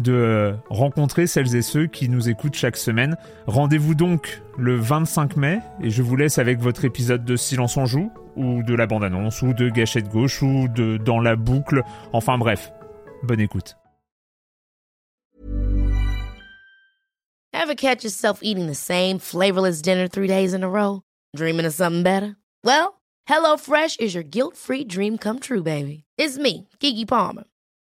de rencontrer celles et ceux qui nous écoutent chaque semaine. Rendez-vous donc le 25 mai et je vous laisse avec votre épisode de Silence en joue ou de la bande-annonce ou de Gâchette gauche ou de Dans la boucle. Enfin bref, bonne écoute. Ever catch yourself eating the same flavorless dinner three days in a row? Dreaming of something better? Well, HelloFresh is your guilt-free dream come true, baby. It's me, Kiki Palmer.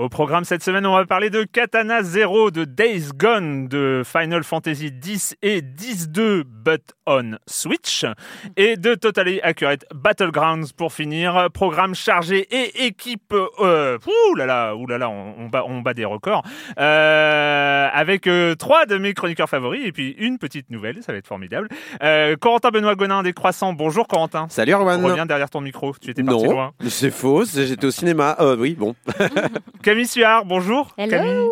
Au programme cette semaine, on va parler de Katana Zero, de Days Gone, de Final Fantasy X et X-2, but on Switch, et de Totally Accurate Battlegrounds pour finir. Programme chargé et équipe... Euh, ouh là là, ouh là là, on, on, bat, on bat des records. Euh, avec euh, trois de mes chroniqueurs favoris et puis une petite nouvelle, ça va être formidable. Corentin Benoît Gonin des Croissants, bonjour Corentin. Salut Arwan. Reviens derrière ton micro, tu étais parti non, loin. c'est faux, j'étais au cinéma. Oui, bon. Camille Suard, bonjour. Hello. Camille.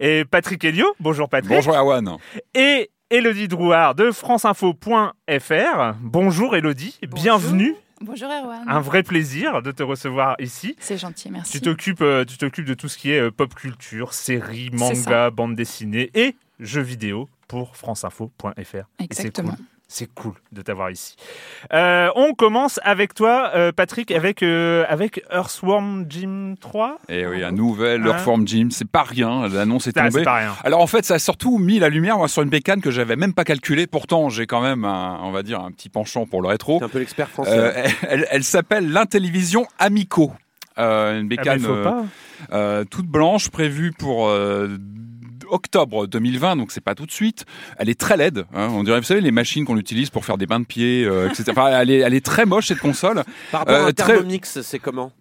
Et Patrick Helio, bonjour Patrick. Bonjour Erwan. Et Elodie Drouard de franceinfo.fr. Bonjour Elodie, bienvenue. Bonjour Erwan. Un vrai plaisir de te recevoir ici. C'est gentil, merci. Tu t'occupes, euh, tu t'occupes de tout ce qui est euh, pop culture, séries, manga, bande dessinée et jeux vidéo pour franceinfo.fr. Et c'est Exactement. cool. C'est cool de t'avoir ici. Euh, on commence avec toi, euh, Patrick, avec, euh, avec Earthworm Jim 3. Et Eh oui, un nouvel Hein Earthworm Jim, c'est pas rien, l'annonce est Ah, c'est tombée. pas rien. Alors en fait, ça a surtout mis la lumière moi, sur une bécane que j'avais même pas calculée. Pourtant, j'ai quand même, un, on va dire, un petit penchant pour le rétro. Un peu l'expert français. Euh, elle elle s'appelle l'Intellivision Amico. Euh, une Ah, bah, bécane euh, euh, toute blanche prévue pour euh, octobre 2020, donc c'est pas tout de suite. Elle est très laide. hein. On dirait, vous savez, les machines qu'on utilise pour faire des bains de pieds, euh, etc. Enfin, elle, est, elle est très moche cette console. Par rapport euh, à un très- Thermomix, c'est comment?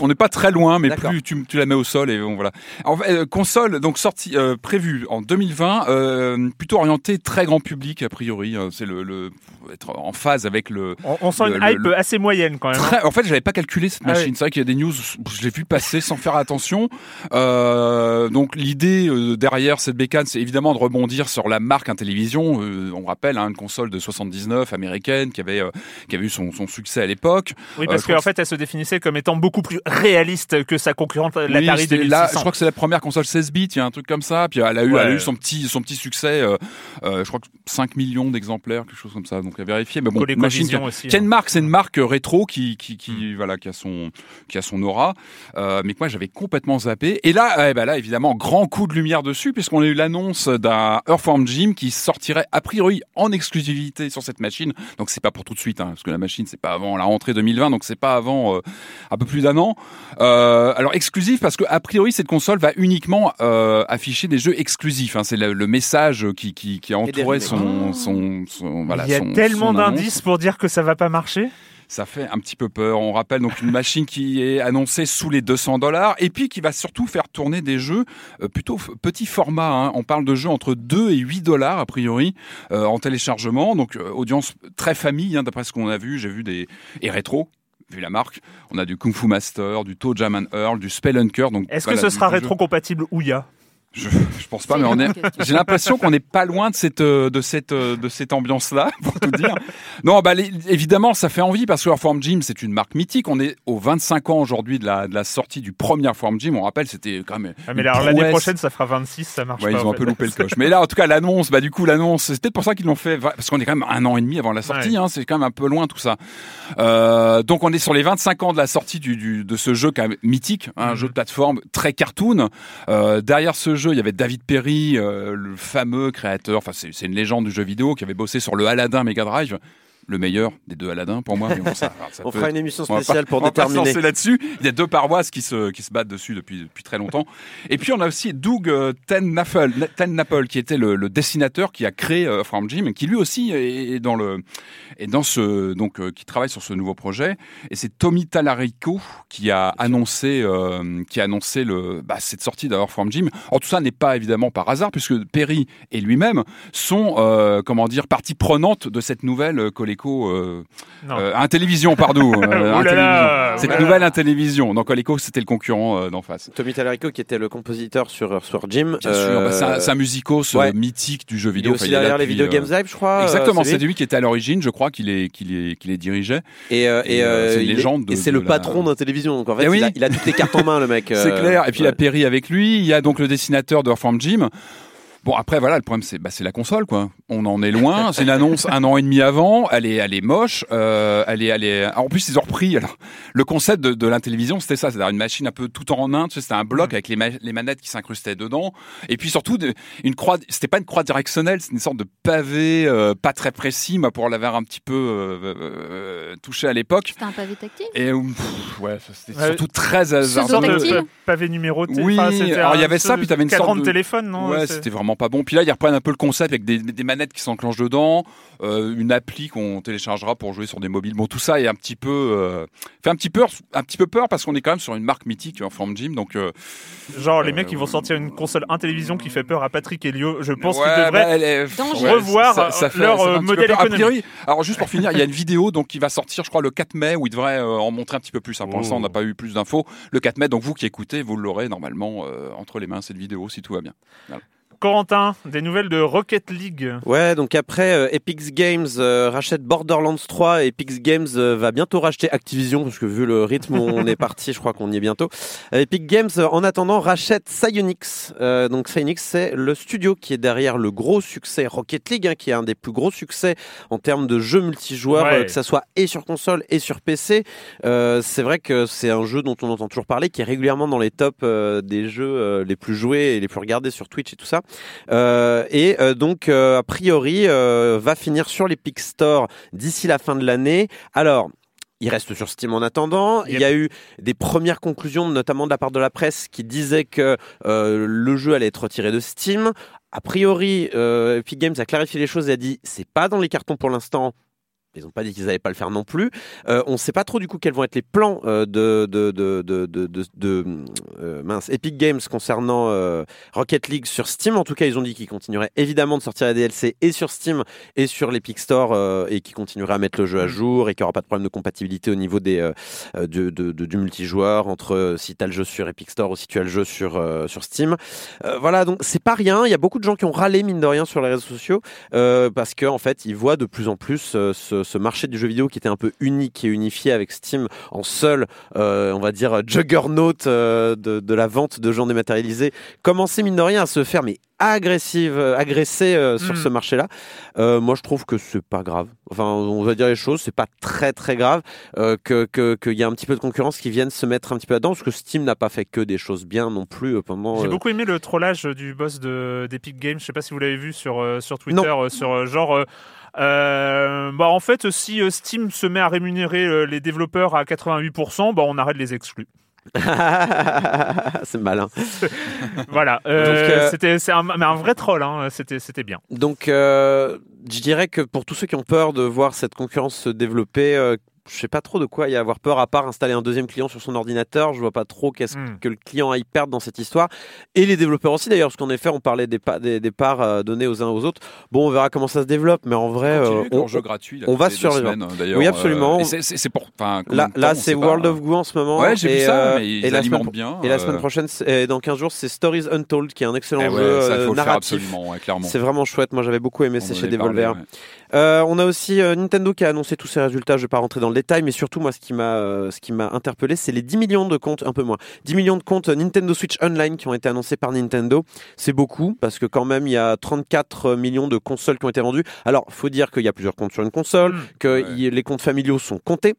On n'est pas très loin, mais plus tu, tu la mets au sol et bon, voilà. En fait, euh, console donc sortie euh, prévue en 2020, euh, plutôt orientée très grand public a priori. Euh, C'est le, le faut être en phase avec le. On, on sent le- une hype le- assez moyenne quand même. hein. Très, en fait, j'avais pas calculé cette Ah machine. oui. C'est vrai qu'il y a des news, je l'ai vu passer sans faire attention. Euh, donc l'idée euh, derrière cette bécane, c'est évidemment de rebondir sur la marque Intellivision. Euh, on rappelle hein, une console de 79 américaine qui avait euh, qui avait eu son, son succès à l'époque. Oui, Euh, parce qu'en que fait, elle se définissait comme étant beaucoup plus réaliste que sa concurrente, Oui, l'Atari 2600. là, je crois que c'est la première console 16 bits, il y a un truc comme ça. Puis elle a eu, Ouais. elle a eu son petit, son petit succès. euh, je crois que 5 millions d'exemplaires, quelque chose comme ça. Donc à vérifier. Mais bon, machine qui a, ColecoVision aussi. qui a une hein. marque, c'est une marque rétro qui, qui, qui Mm. voilà, qui a son, qui a son aura. Mais que moi j'avais complètement zappé. Et là, eh ben là, évidemment, grand coup de lumière dessus, puisqu'on a eu l'annonce d'un Earthworm Jim qui sortirait a priori en exclusivité sur cette machine. Donc c'est pas pour tout de suite, hein, parce que la machine c'est pas avant la rentrée 2020, donc c'est pas avant euh, un peu plus d'un an. Euh, alors exclusif parce que a priori cette console va uniquement euh, afficher des jeux exclusifs. Hein. C'est le, le message qui, qui, qui a entouré son, son, son- voilà. Il y a son- tellement d'indices pour dire que ça va pas marcher? Ça fait un petit peu peur. On rappelle donc une machine qui est annoncée sous les 200 dollars et puis qui va surtout faire tourner des jeux euh, plutôt petit format. hein. On parle de jeux entre 2 et 8 dollars a priori euh, en téléchargement. Donc euh, audience très famille hein, d'après ce qu'on a vu. J'ai vu des et rétro. Vu la marque, on a du Kung Fu Master, du Toe Jam and Earl, du Spelunker. Donc Est-ce que ce sera rétro-compatible Ouya Je, je pense pas, mais on est. J'ai l'impression qu'on n'est pas loin de cette euh, de cette euh, de cette ambiance-là, pour tout dire. Non, bah les- évidemment, ça fait envie parce que Earthworm Jim, c'est une marque mythique. On est aux 25 ans aujourd'hui de la de la sortie du premier Earthworm Jim. On rappelle, c'était quand même. Ah, mais l'année prochaine, ça fera 26, ça marche Ouais, pas. ils ont un peu loupé le coche. Mais là, en tout cas, l'annonce, bah du coup, l'annonce, c'est peut-être pour ça qu'ils l'ont fait, parce qu'on est quand même un an et demi avant la sortie. Ouais. Hein, c'est quand même un peu loin tout ça. Euh, donc, on est sur les 25 ans de la sortie du, du- de ce jeu quand même mythique, hein, un Mhm. jeu de plateforme très cartoon. Euh, derrière ce jeu, il y avait David Perry, euh, le fameux créateur. Enfin, c'est c'est une légende du jeu vidéo qui avait bossé sur le Aladdin Mega Drive. Le meilleur des deux Aladdin pour moi. Mais bon, ça, ça On peut- fera une émission on pas- spéciale pour on déterminer. lancer là-dessus. Il y a deux paroisses qui se, qui se battent dessus depuis, depuis très longtemps. Et puis on a aussi Doug euh, Tennaple, Tennaple, qui était le, le dessinateur qui a créé euh, From Jim, et qui lui aussi est dans le, est dans ce, donc euh, qui travaille sur ce nouveau projet. Et c'est Tommy Talarico qui a annoncé, euh, qui a annoncé le, bah, cette sortie d'Hour From Jim. Or tout ça n'est pas évidemment par hasard, puisque Perry et lui-même sont, comment dire, partie prenante de cette nouvelle euh, Coleco. Euh, euh, Intellivision, pardon. euh, là. nouvelle Intellivision. Donc Coleco, c'était le concurrent euh, d'en face. Tommy Talarico qui était le compositeur sur Earthworm Jim. Bien sûr, bah, c'est un, c'est un musicos euh, ouais. mythique du jeu il est vidéo. aussi Enfin, il est là derrière les euh, Games Live, je crois. euh, Exactement, c'est c'est lui. qui était à l'origine, je crois qu'il est, qu'il est, qu'il les dirigeait. Et, euh, Et, et, euh, euh, c'est une légende de- et c'est le la- patron d'un télévision. Donc en fait, Eh oui. il, a, il a toutes les cartes en main, le mec. C'est euh, clair. Et puis il a. Perry avec lui. Il y a donc le dessinateur de Earthworm Jim. Bon après voilà le problème c'est bah, c'est la console quoi. On en est loin. C'est une annonce un an et demi avant. Elle est elle est moche. Euh, elle est elle est. En plus ils ont repris alors le concept de, de l'intellivision c'était ça. C'est-à-dire une machine un peu tout en un. Tu sais, c'était un bloc avec les, ma- les manettes qui s'incrustaient dedans. Et puis surtout de- une croix. C'était pas une croix directionnelle. C'est une sorte de pavé euh, pas très précis. Moi pour l'avoir un petit peu euh, euh, touché à l'époque. C'était un pavé tactile? Et pff, ouais c'était Ouais. surtout très Une sorte hasardeux. pavé numéroté. Oui, Enfin, alors il y avait ça, puis t'avais une cadran sorte de téléphone, non? Ouais, c'était vraiment pas bon. Puis là, ils reprennent un peu le concept avec des, des manettes qui s'enclenchent dedans, euh, une appli qu'on téléchargera pour jouer sur des mobiles. Bon, tout ça est un petit peu euh, fait un petit peu un petit peu peur parce qu'on est quand même sur une marque mythique en forme gym. Donc euh, Genre, les Euh, mecs, ils vont sortir une console Intellivision qui fait peur à Patrick Helio. Je pense ouais, qu'ils devraient. bah, elle est- revoir ça- ça fait- leur, ça fait euh, un modèle économique. priori, alors juste pour finir, il y a une vidéo donc qui va sortir, je crois, le 4 mai où il devrait euh, en montrer un petit peu plus. hein. Pour l'instant, on n'a pas eu plus d'infos. Le 4 mai, donc vous qui écoutez, vous l'aurez normalement euh, entre les mains cette vidéo si tout va bien. Corentin, des nouvelles de Rocket League. Ouais, donc après euh, Epic Games euh, rachète Borderlands 3, Epic Games euh, va bientôt racheter Activision parce que vu le rythme où on est parti, je crois qu'on y est bientôt. Epic Games en attendant rachète Psyonix. Donc Psyonix c'est le studio qui est derrière le gros succès Rocket League hein, qui est un des plus gros succès en termes de jeux multijoueurs Ouais. que ça soit et sur console et sur PC. C'est vrai que c'est un jeu dont on entend toujours parler qui est régulièrement dans les tops des jeux les plus joués et les plus regardés sur Twitch et tout ça. Euh, et euh, donc, euh, a priori, va finir sur l'Epic Store d'ici la fin de l'année. Alors, il reste sur Steam en attendant. Il y a eu des premières conclusions, notamment de la part de la presse, qui disaient que euh, le jeu allait être retiré de Steam. A priori, euh, Epic Games a clarifié les choses et a dit c'est pas dans les cartons pour l'instant. Ils n'ont pas dit qu'ils n'allaient pas le faire non plus. Euh, on ne sait pas trop du coup quels vont être les plans euh, de, euh, mince, Epic Games concernant Rocket League sur Steam. En tout cas, ils ont dit qu'ils continueraient évidemment de sortir les DLC et sur Steam et sur l'Epic Store et qu'ils continueraient à mettre le jeu à jour et qu'il n'y aura pas de problème de compatibilité au niveau des, de, de- de- du multijoueur entre si tu as le jeu sur Epic Store ou si tu as le jeu sur, Steam. Voilà, donc c'est pas rien. Il y a beaucoup de gens qui ont râlé, mine de rien, sur les réseaux sociaux parce qu'en en fait, ils voient de plus en plus euh, ce, ce marché du jeu vidéo qui était un peu unique et unifié avec Steam en seul, euh, on va dire, juggernaut euh, de, de la vente de gens dématérialisés, commencer, mine de rien, à se faire, mais agressive, euh, agresser euh, sur ce marché-là. Euh, moi, je trouve que c'est pas grave. Enfin, on va dire les choses, c'est pas très très grave euh, que que- qu'il y a un petit peu de concurrence qui vienne se mettre un petit peu là-dedans, parce que Steam n'a pas fait que des choses bien non plus pendant. J'ai beaucoup aimé le trollage du boss de d'Epic Games. Je sais pas si vous l'avez vu sur sur Twitter, sur genre. Euh, bah en fait, si euh, Steam se met à rémunérer euh, les développeurs à 88%, bah on arrête les exclus. c'est malin. voilà, euh, Donc, euh, c'était c'est un, mais un vrai troll. Hein, c'était c'était bien. Donc, euh, je dirais que pour tous ceux qui ont peur de voir cette concurrence se développer, euh, je sais pas trop de quoi y avoir peur à part installer un deuxième client sur son ordinateur. Je vois pas trop qu'est-ce Hmm. que le client aille perdre dans cette histoire. Et les développeurs aussi d'ailleurs, parce qu'en effet, on parlait des, pa- des, des parts euh, données aux uns aux autres. Bon, on verra comment ça se développe, mais en vrai, euh, on- jeu gratuit. là, on va survivre. d'ailleurs, Oui, absolument. euh, et c'est- pour. là, c'est pas. World of Goo en ce moment. Ouais, j'ai vu et, ça, mais et ils la semaine bien. Et la semaine prochaine, et dans 15 jours, c'est Stories Untold, qui est un excellent eh jeu ça, narratif. absolument, ouais. C'est vraiment chouette. Moi, j'avais beaucoup aimé. C'est chez Devolver. Euh, on a aussi euh, Nintendo qui a annoncé tous ses résultats. Je vais pas rentrer dans le détail, mais surtout moi, ce qui m'a, euh, ce qui m'a interpellé, c'est les 10 millions de comptes, un peu moins, 10 millions de comptes Nintendo Switch Online qui ont été annoncés par Nintendo. C'est beaucoup parce que quand même, il y a 34 millions de consoles qui ont été vendues. Alors, faut dire qu'il y a plusieurs comptes sur une console, Hmm. que Ouais. y- les comptes familiaux sont comptés.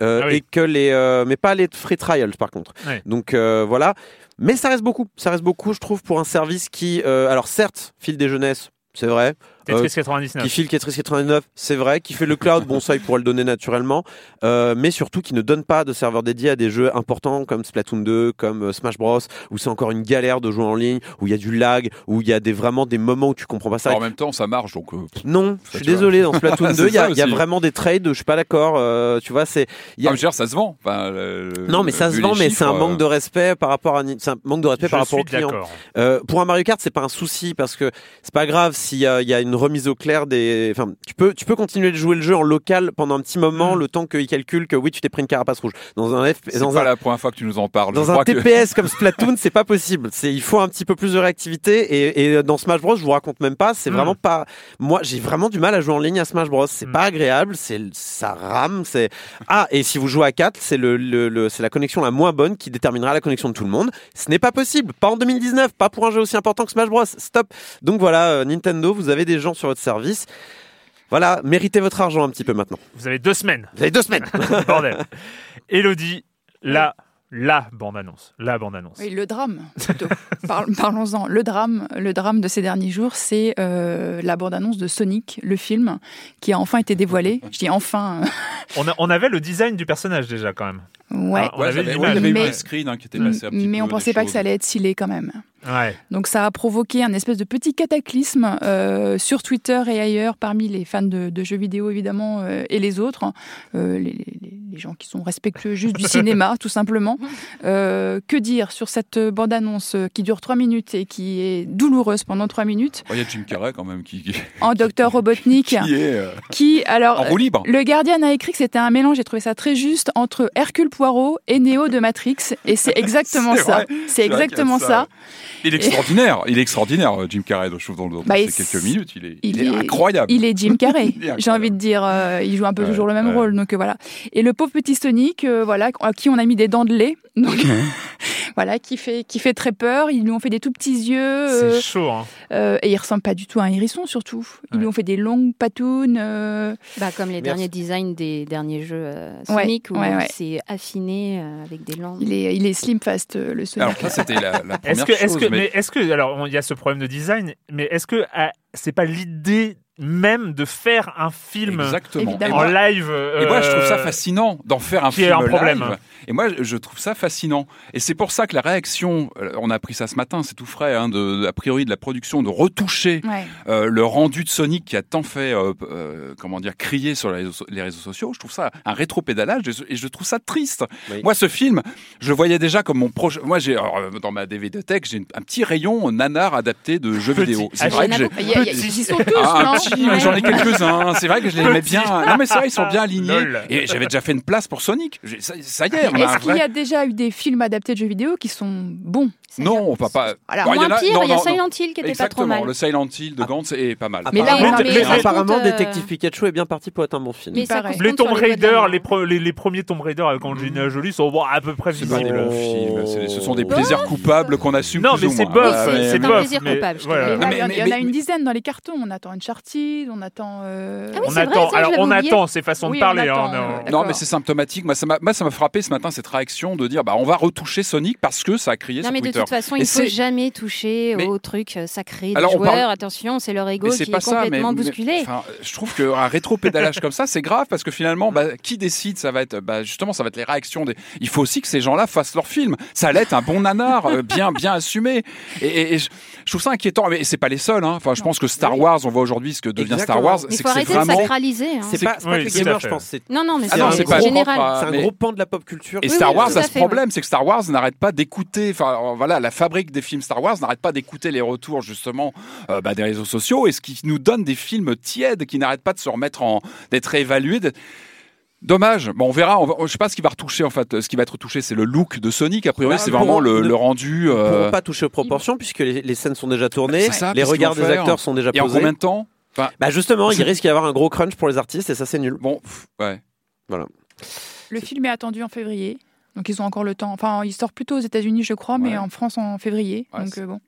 euh, Ah oui. et que les euh, mais pas les free trials par contre donc euh, voilà mais ça reste beaucoup ça reste beaucoup je trouve pour un service qui alors certes file des jeunesses c'est vrai Tetris Euh, 99. qui file Tetris 99, c'est vrai, qui fait le cloud, bon ça il pourrait le donner naturellement, euh, mais surtout qui ne donne pas de serveur dédié à des jeux importants comme Splatoon 2, comme euh, Smash Bros, où c'est encore une galère de jouer en ligne, où il y a du lag, où il y a des vraiment des moments où tu comprends pas ça. Alors, en même temps, ça marche, donc. euh, non, je suis désolé, dans Splatoon C'est 2, il y, a- y a vraiment des trades, je suis pas d'accord, euh, tu vois, c'est... il y a- ah, dire, ça se vend. Enfin, le- non mais ça se vend, mais c'est un manque de respect par rapport à, c'est un manque de respect Je par rapport clients. d'accord. Euh, pour un Mario Kart, c'est pas un souci parce que c'est pas grave s'il y a, il y a une remise au clair des. Enfin, tu peux, tu peux continuer de jouer le jeu en local pendant un petit moment, Mm. le temps qu'il calcule que oui, tu t'es pris une carapace rouge. Dans un F, C'est dans pas un, la première fois que tu nous en parles. dans je un crois que- TPS comme Splatoon, c'est pas possible. C'est, il faut un petit peu plus de réactivité et, et dans Smash Bros, je vous raconte même pas. C'est Mm. vraiment pas. Moi, j'ai vraiment du mal à jouer en ligne à Smash Bros. C'est Mm. pas agréable. C'est, ça rame. C'est ah et si vous jouez à 4 c'est le, le, le- c'est la connexion la moins bonne qui déterminera la connexion de tout le monde. Ce n'est pas possible. Pas en 2019. Pas pour un jeu aussi important que Smash Bros. Stop. Donc voilà, euh, Nintendo, vous avez des gens sur votre service. Voilà, méritez votre argent un petit peu maintenant. Vous avez deux semaines. Vous avez deux semaines. Bordel. Elodie, la, la bande-annonce. La bande-annonce. Oui, le drame, plutôt. Parlons-en. Le drame, le drame de ces derniers jours, c'est euh, la bande-annonce de Sonic, le film, qui a enfin été dévoilé. Je dis enfin. On, a- on avait le design du personnage déjà quand même. Ouais. Ah, on Ouais, avait il y avait eu Mais- un screen hein, qui était passé un petit mais peu on pensait pas que ça allait être scellé quand même. Ouais. Donc ça a provoqué un espèce de petit cataclysme euh, sur Twitter et ailleurs parmi les fans de, de jeux vidéo évidemment euh, et les autres, hein. Euh, les, les- les gens qui sont respectueux juste du cinéma tout simplement. Euh, que dire sur cette bande-annonce qui dure trois minutes et qui est douloureuse pendant trois minutes? Oh, Il y a Jim Carrey quand même qui, qui, en Docteur Robotnik qui est euh, qui alors en roue libre. le Guardian a écrit que c'était un mélange, j'ai trouvé ça très juste, entre Hercule Poirot et Neo de Matrix. Et c'est exactement ça. C'est exactement ça, ça. Il est extraordinaire. Il est extraordinaire, euh, Jim Carrey. Je trouve dans, dans Bah, ces quelques minutes, il est, il il est est- incroyable. Il est Jim Carrey, j'ai envie de dire. euh, il joue un peu Ouais, toujours le même ouais. rôle, donc euh, voilà. Et le pauvre petit Sonic, euh, voilà, à qui on a mis des dents de lait, donc voilà, qui fait qui fait très peur. Ils lui ont fait des tout petits yeux euh, C'est chaud. Hein. euh, et il ressemble pas du tout à un hérisson surtout. Ils lui ont fait des longues patounes. euh, Bah, comme les Merci. derniers designs des derniers jeux euh, Ouais, Sonic où ouais, ouais. c'est affiné euh, avec des langues. il est il est slim fast euh, le Sonic. Alors ça, c'était la, la Est-ce première est-ce chose. que, mais- mais est-ce que, alors, il y a ce problème de design, mais est-ce que ah, c'est pas l'idée même de faire un film Exactement. En live et moi, je trouve ça euh, fascinant d'en faire un qui est film un problème. live. Et moi, je trouve ça fascinant. Et c'est pour ça que la réaction, euh, on a appris ça ce matin, c'est tout frais, hein, de, a priori de la production, de retoucher Ouais. euh, le rendu de Sonic qui a tant fait, euh, euh, comment dire, crier sur les réseaux, les réseaux sociaux. Je trouve ça un rétro-pédalage et, et je trouve ça triste. Oui. Moi, ce film, je le voyais déjà comme mon proche. Moi, j'ai dans ma DVD tech, j'ai un petit rayon nanar adapté de jeux Petit. vidéo. Ah, C'est vrai il y que en a j'ai ils sont tous, ah, non Ouais. j'en ai quelques-uns. C'est vrai que je les aimais bien. Non, mais c'est vrai, ils sont bien alignés. Lol. Et j'avais déjà fait une place pour Sonic. Ça, ça y est, on a un Est-ce qu'il y a déjà eu des films adaptés de jeux vidéo qui sont bons? Non, pas pas. Voilà. Bon, il y a- pire, non, il y a Silent Hill qui était pas trop Exactement, mal. le Silent Hill de Gantz est pas mal. Mais là, on mais- apparemment, euh, Détective Pikachu est bien parti pour être un bon film. Les Tomb Raider, les, pro- les, les premiers Tomb Raider avec Angelina Jolie sont bon, à peu près C'est pas des visibles. bons films, c'est- ce sont des plaisirs coupables qu'on assume Non, plus mais c'est bof, c'est- un plaisir coupable, il y en- a une dizaine dans les cartons. On attend Uncharted, on attend. euh, Ah On attend, alors on attend, c'est façon de parler. on hein, non. euh, Non, mais c'est symptomatique. Moi, ça m'a frappé ce matin cette réaction de dire bah on va retoucher Sonic parce que ça a crié sur Twitter. Toute façon, il faut c'est- jamais toucher Mais- au truc euh, sacré des Alors, joueurs. parle- Attention, c'est leur ego qui est pas complètement mais- bousculé. enfin, je trouve qu'un rétro-pédalage comme ça, c'est grave parce que finalement, bah, qui décide Ça va être, bah, justement, ça va être les réactions des. Il faut aussi que ces gens-là fassent leur film. Ça allait être un bon nanar, euh, bien, bien assumé. Et, et- et je, je trouve ça inquiétant. Mais c'est pas les seuls. Hein. Enfin, je pense que Star Wars, on voit aujourd'hui ce que devient Exactement. Star Wars, Il c'est faut arrêter de vraiment. sacraliser. hein. C'est pas, c'est pas Oui, que gamers, je pense. Non, non, mais Ah c'est c'est pas général. c'est un gros pan de la pop culture. Et Oui, Star oui, Wars a ce fait, problème, c'est que Star Wars n'arrête pas d'écouter, enfin voilà, la fabrique des films Star Wars n'arrête pas d'écouter les retours justement euh, bah, des réseaux sociaux et ce qui nous donne des films tièdes qui n'arrêtent pas de se remettre en, d'être réévalués. d'être- Dommage. Bon, on verra. On va- je sais pas ce qui va retoucher en fait. Ce qui va être retouché, c'est le look de Sonic. A priori, Bah, c'est vraiment le, ne- le rendu. Euh, pourront pas toucher aux proportions puisque les, les scènes sont déjà tournées, ça, les regards des acteurs sont déjà Et en posés. combien de temps Bah justement, il risque d'y avoir un gros crunch pour les artistes et ça c'est nul. Bon, pff, ouais. Le film est attendu en février. Donc ils ont encore le temps. Enfin, il sort plutôt aux États-Unis, je crois, Ouais. mais en France en février. Ouais, donc euh, bon.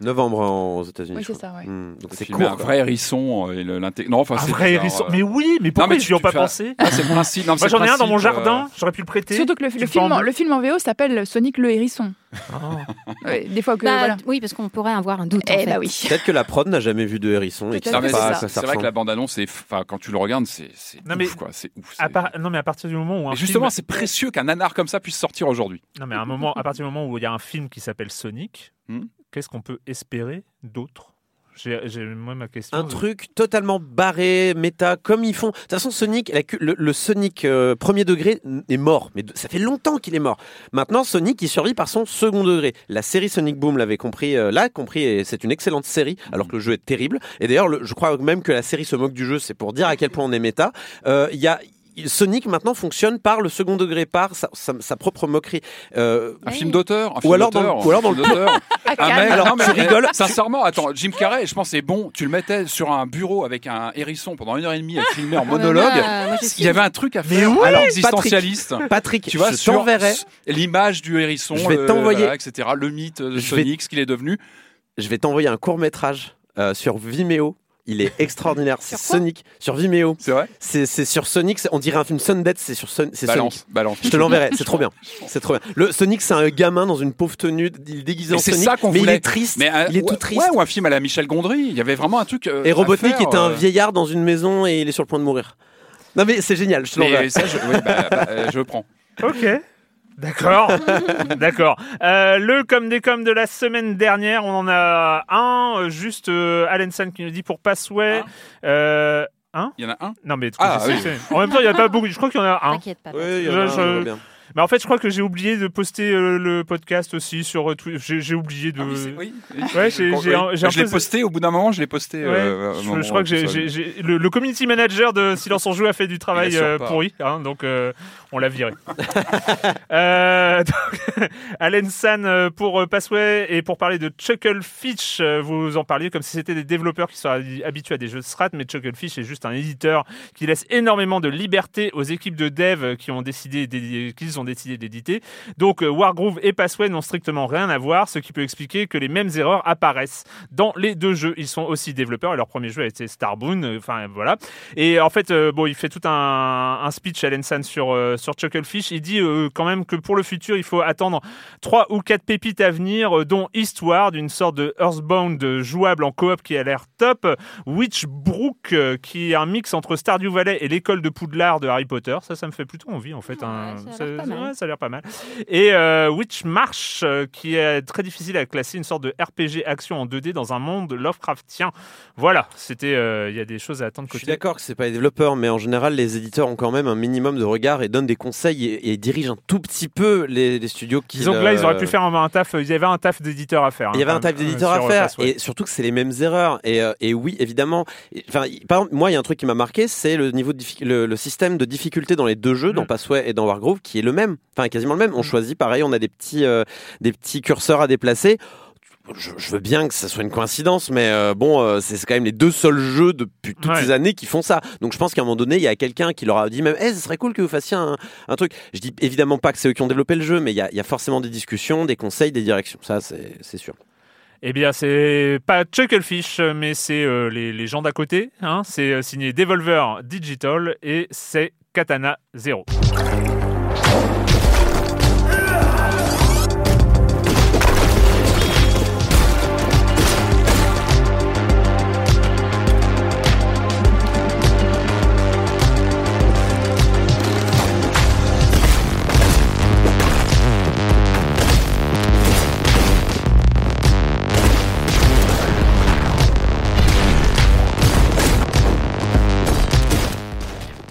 Novembre en- aux États-Unis. Oui, c'est ça, ouais. Hmm, donc c'est court. un quoi. vrai hérisson euh, et le- l'inté- Non, enfin, Un vrai bizarre, hérisson. euh. Mais oui, mais pourquoi mais ils tu- n'y ont tu pas fais- pensé Ah, c'est le principe. Non, mais Moi j'en ai un dans mon principe, euh, jardin, j'aurais pu le prêter. Surtout que le, Tu film, en en- le film en VO s'appelle Sonic le hérisson. Ouais, des fois que Bah, voilà. Oui, parce qu'on pourrait avoir un doute. en Eh fait. bah oui. Peut-être que la prod n'a jamais vu de hérisson et Non, mais pas c'est vrai que la bande-annonce, quand tu le regardes, c'est, Non, ouf, mais- quoi. C'est ouf. Non mais à partir du moment où justement, c'est précieux qu'un nanar comme ça puisse sortir aujourd'hui. Non mais à partir du moment où il y a un film qui s'appelle Sonic, Hmm. Qu'est-ce qu'on peut espérer d'autre? J'ai moi ma question. Un truc totalement barré, méta, comme ils font. De toute façon, Sonic, la le, le Sonic euh, premier degré est mort. Mais de- ça fait longtemps qu'il est mort. Maintenant, Sonic, il survit par son second degré. La série Sonic Boom l'avait compris, euh, l'a compris, et c'est une excellente série, alors que le jeu est terrible. Et d'ailleurs, le- je crois même que la série se moque du jeu, c'est pour dire à quel point on est méta. Euh, Il y a. Sonic maintenant fonctionne par le second degré, par sa, sa- sa propre moquerie. Euh, Un film d'auteur, un Ou film alors dans le- d'auteur, ou alors dans. Ah, mec, Alors, non, mais tu rigoles. Sincèrement, attends, Jim Carrey, je pense que c'est bon. Tu le mettais sur un bureau avec un hérisson pendant une heure et demie, à filmer en Ah, bah, monologue. je Il y avait un truc à faire, oui, alors Patrick. existentialiste. Patrick, Tu vois, je sur l'image du hérisson, Je vais le- t'envoyer- voilà, etc. Le mythe de Je vais- Sonic, ce qu'il est devenu. Je vais t'envoyer un court métrage sur Vimeo. Il est extraordinaire. C'est Sonic sur Vimeo. C'est vrai C'est c'est sur Sonic. c'est- On dirait un film Sundance. C'est sur Son- c'est Sonic. Balance, balance. Je te l'enverrai. C'est trop bien. C'est trop bien. Le Sonic, c'est un gamin dans une pauvre tenue. Il est déguisé en Sonic. ça qu'on mais il est triste. Mais un- il est tout triste. Ouais, ou un film à la Michel Gondry. Il y avait vraiment un truc. euh, Et Robotnik est un euh, vieillard dans une maison et il est sur le point de mourir. Non mais c'est génial. Je te l'enverrai. Je, oui, bah, bah, euh, je prends. Ok. D'accord, d'accord. Euh, le comme des comme de la semaine dernière, on en a un, juste euh, Alan San qui nous dit pour Passway. Euh, Il y en a un? non mais Ah, oui. en même temps il n'y en a pas beaucoup. Je crois qu'il y en a un. T'inquiète pas. Oui, il y en a un, je-. Mais en fait, je crois que j'ai oublié de poster euh, le podcast aussi sur euh, Twitter. J'ai oublié de. Ah oui, oui. Ouais, j'ai- je l'ai posté au bout d'un moment, je l'ai posté. Ouais, euh, je, moment je crois que j'ai, le, le community manager de Silence en Jeu a fait du travail euh, pourri, hein, donc euh, on l'a viré. donc, Allen San pour Passway et pour parler de Chucklefish, euh, vous en parliez comme si c'était des développeurs qui sont hab- habitués à des jeux de strat, mais Chucklefish est juste un éditeur qui laisse énormément de liberté aux équipes de dev qui ont décidé qu'ils ont décidé d'éditer. Donc euh, Wargroove et Passway n'ont strictement rien à voir, ce qui peut expliquer que les mêmes erreurs apparaissent dans les deux jeux. Ils sont aussi développeurs et leur premier jeu a été Starbound. euh, Enfin voilà. Et en fait, euh, bon, il fait tout un, un speech à Lensan sur sur Chucklefish. Il dit quand même que pour le futur, il faut attendre trois ou quatre pépites à venir, dont Eastward, une sorte de Earthbound jouable en coop qui a l'air top, Witchbrook, qui est un mix entre Stardew Valley et l'école de Poudlard de Harry Potter. Ça, ça me fait plutôt envie en fait. Ouais, hein. ça mal. ouais, ça a l'air pas mal. Et euh, Witch March, euh, qui est très difficile à classer, une sorte de RPG action en 2D dans un monde Lovecraftien. Voilà, c'était. euh, Il y a des choses à attendre Je suis d'accord que c'est pas les développeurs, mais en général, les éditeurs ont quand même un minimum de regard et donnent des conseils et, et dirigent un tout petit peu les, les studios qui. Disons que là, ils auraient pu faire un, un taf. Il y avait un taf d'éditeur à faire. Il y hein, avait un taf même, d'éditeur euh, à faire euh, et surtout que c'est les mêmes erreurs et, euh, et oui évidemment enfin il- par exemple moi il y a un truc qui m'a marqué c'est le niveau de le, le système de difficulté dans les deux jeux dans Mm. Passway et dans Wargroove qui est le même enfin quasiment le même on Mm. choisit pareil on a des petits euh, des petits curseurs à déplacer je, je veux bien que ça soit une coïncidence, mais euh, bon, euh, c'est quand même les deux seuls jeux depuis toutes Ouais. ces années qui font ça. Donc je pense qu'à un moment donné, il y a quelqu'un qui leur a dit même, eh, ce serait cool que vous fassiez un, un truc. Je dis évidemment pas que c'est eux qui ont développé le jeu, mais il y a, il y a forcément des discussions, des conseils, des directions. Ça, c'est sûr. Eh bien, c'est pas Chucklefish, mais c'est euh, les, les gens d'à côté. hein. C'est signé Devolver Digital et c'est Katana Zero.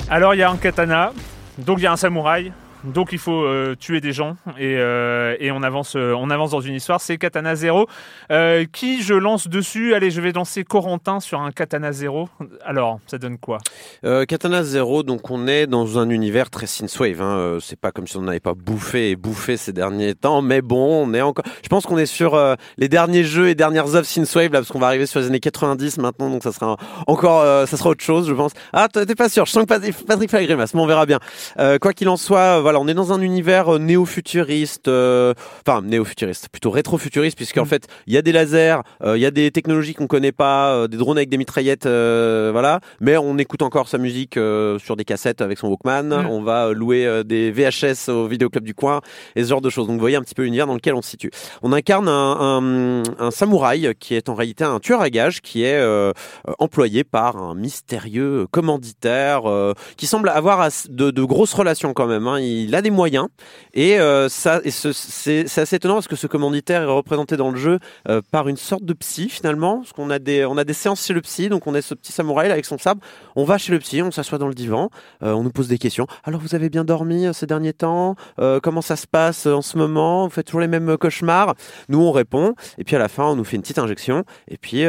Alors il y a un katana, donc il y a un samouraï, donc il faut euh, tuer des gens et, euh, et on, avance, euh, on avance dans une histoire. C'est Katana Zero. Qui je lance dessus Allez, je vais lancer Corentin sur un Katana Zero. Alors, ça donne quoi? Katana Zero, donc on est dans un univers très synthwave. Hein. C'est pas comme si on n'avait pas bouffé et bouffé ces derniers temps, mais bon, on est encore. Je pense qu'on est sur les derniers jeux et dernières œuvres synthwave là, parce qu'on va arriver sur les années 90 maintenant, donc ça sera encore, ça sera autre chose, je pense. Ah, t'es pas sûr Je sens que Patrick, fait la grimace, mais on verra bien. Quoi qu'il en soit, euh, voilà, on est dans un univers euh, néo-futuriste, euh, enfin néo-futuriste, plutôt rétro-futuriste, puisqu'en Mm. fait, il y a des lasers, euh, il y a des technologies qu'on connaît pas, euh, des drones avec des mitraillettes, voilà. Mais on écoute encore sa musique sur des cassettes avec son Walkman. Mm. On va louer des VHS au vidéoclub du coin et ce genre de choses. Donc vous voyez un petit peu l'univers dans lequel on se situe. On incarne un, un, un samouraï qui est en réalité un tueur à gages qui est employé par un mystérieux commanditaire qui semble avoir de, de grosses relations quand même. hein. Il a des moyens. Et euh, ça, c'est assez étonnant parce que ce commanditaire est représenté dans le jeu euh, par une sorte de psy finalement, parce qu'on a des on a des séances chez le psy, donc on est ce petit samouraï avec son sabre, on va chez le psy, on s'assoit dans le divan, euh, on nous pose des questions. Alors vous avez bien dormi ces derniers temps Comment ça se passe en ce moment? Vous faites toujours les mêmes cauchemars? Nous on répond et puis à la fin on nous fait une petite injection et puis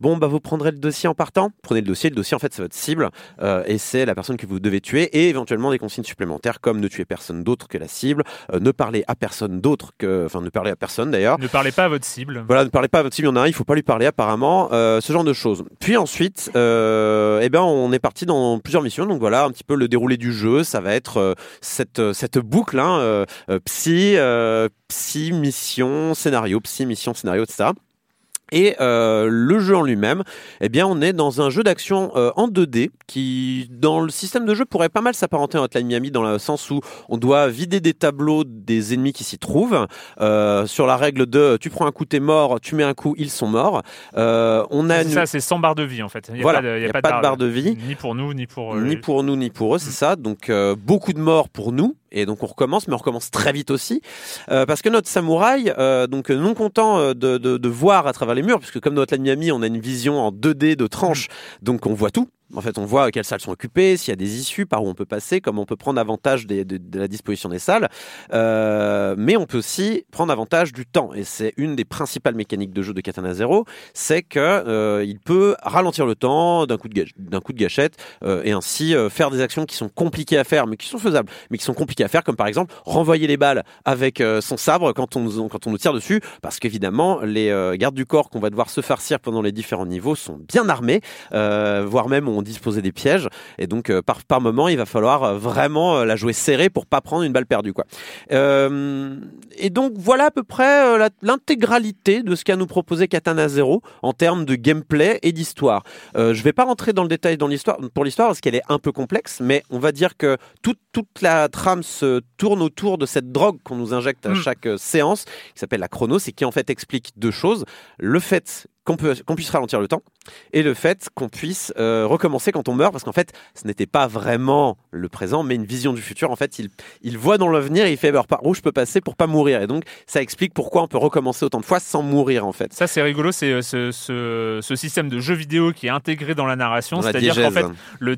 bon bah vous prendrez le dossier en partant. Prenez le dossier, le dossier en fait c'est votre cible et c'est la personne que vous devez tuer et éventuellement des consignes supplémentaires comme ne tuer personne d'autre que la cible, euh, ne parler à personne d'autre que enfin ne parler à personne d'ailleurs. Ne parlez pas à votre cible. Voilà, ne parlez pas à votre cible, il y en a un, il faut pas lui parler apparemment, euh, ce genre de choses. Puis ensuite, euh, eh ben, on est parti dans plusieurs missions. Donc voilà, un petit peu le déroulé du jeu, ça va être cette cette boucle, hein, psy, psy, mission, scénario, psy, mission, scénario, etc. Et euh, le jeu en lui-même, eh bien, on est dans un jeu d'action euh, en 2D qui, dans le système de jeu, pourrait pas mal s'apparenter à Hotline Miami dans le sens où on doit vider des tableaux des ennemis qui s'y trouvent euh, sur la règle de tu prends un coup t'es mort, tu mets un coup ils sont morts. Euh, on a C'est une- ça, c'est 100 barres de vie en fait. Il y a Voilà, pas de, il y a y a pas de barre de vie. Ni pour nous, ni pour. euh, ni pour nous ni pour eux, c'est ça. Donc euh, beaucoup de morts pour nous et donc on recommence, mais on recommence très vite aussi Euh, parce que notre samouraï, euh, donc non content euh, de, de, voir à travers les murs, puisque comme dans Hotline Miami, on a une vision en 2D de tranche, donc on voit tout. En fait, on voit quelles salles sont occupées, s'il y a des issues, par où on peut passer, comment on peut prendre avantage de, la disposition des salles. Euh, mais on peut aussi prendre avantage du temps. Et c'est une des principales mécaniques de jeu de Katana Zero, c'est que euh, il peut ralentir le temps d'un coup de coup de gâchette euh, et ainsi euh, faire des actions qui sont compliquées à faire, mais qui sont faisables, mais qui sont compliquées à faire, comme par exemple renvoyer les balles avec son sabre quand on nous, quand on nous tire dessus, parce qu'évidemment les gardes du corps qu'on va devoir se farcir pendant les différents niveaux sont bien armés, voire même ont disposé des pièges, et donc euh, par par moment il va falloir euh, vraiment euh, la jouer serrée pour pas prendre une balle perdue quoi. Euh, et donc voilà à peu près la- l'intégralité de ce qu'a nous proposé Katana Zero en termes de gameplay et d'histoire. Euh, je vais pas rentrer dans le détail dans l'histoire pour l'histoire parce qu'elle est un peu complexe, mais on va dire que toute toute la trame se tourne autour de cette drogue qu'on nous injecte à Mm. chaque séance, qui s'appelle la chronos, et qui en fait explique deux choses le fait qu'on peut qu'on puisse ralentir le temps et le fait qu'on puisse euh, recommencer quand on meurt parce qu'en fait ce n'était pas vraiment le présent mais une vision du futur en fait il il voit dans l'avenir il fait bah, par où je peux passer pour pas mourir et donc ça explique pourquoi on peut recommencer autant de fois sans mourir en fait Ça, c'est rigolo, c'est euh, ce, ce, ce système de jeu vidéo qui est intégré dans la narration. C'est-à-dire qu'en fait, le,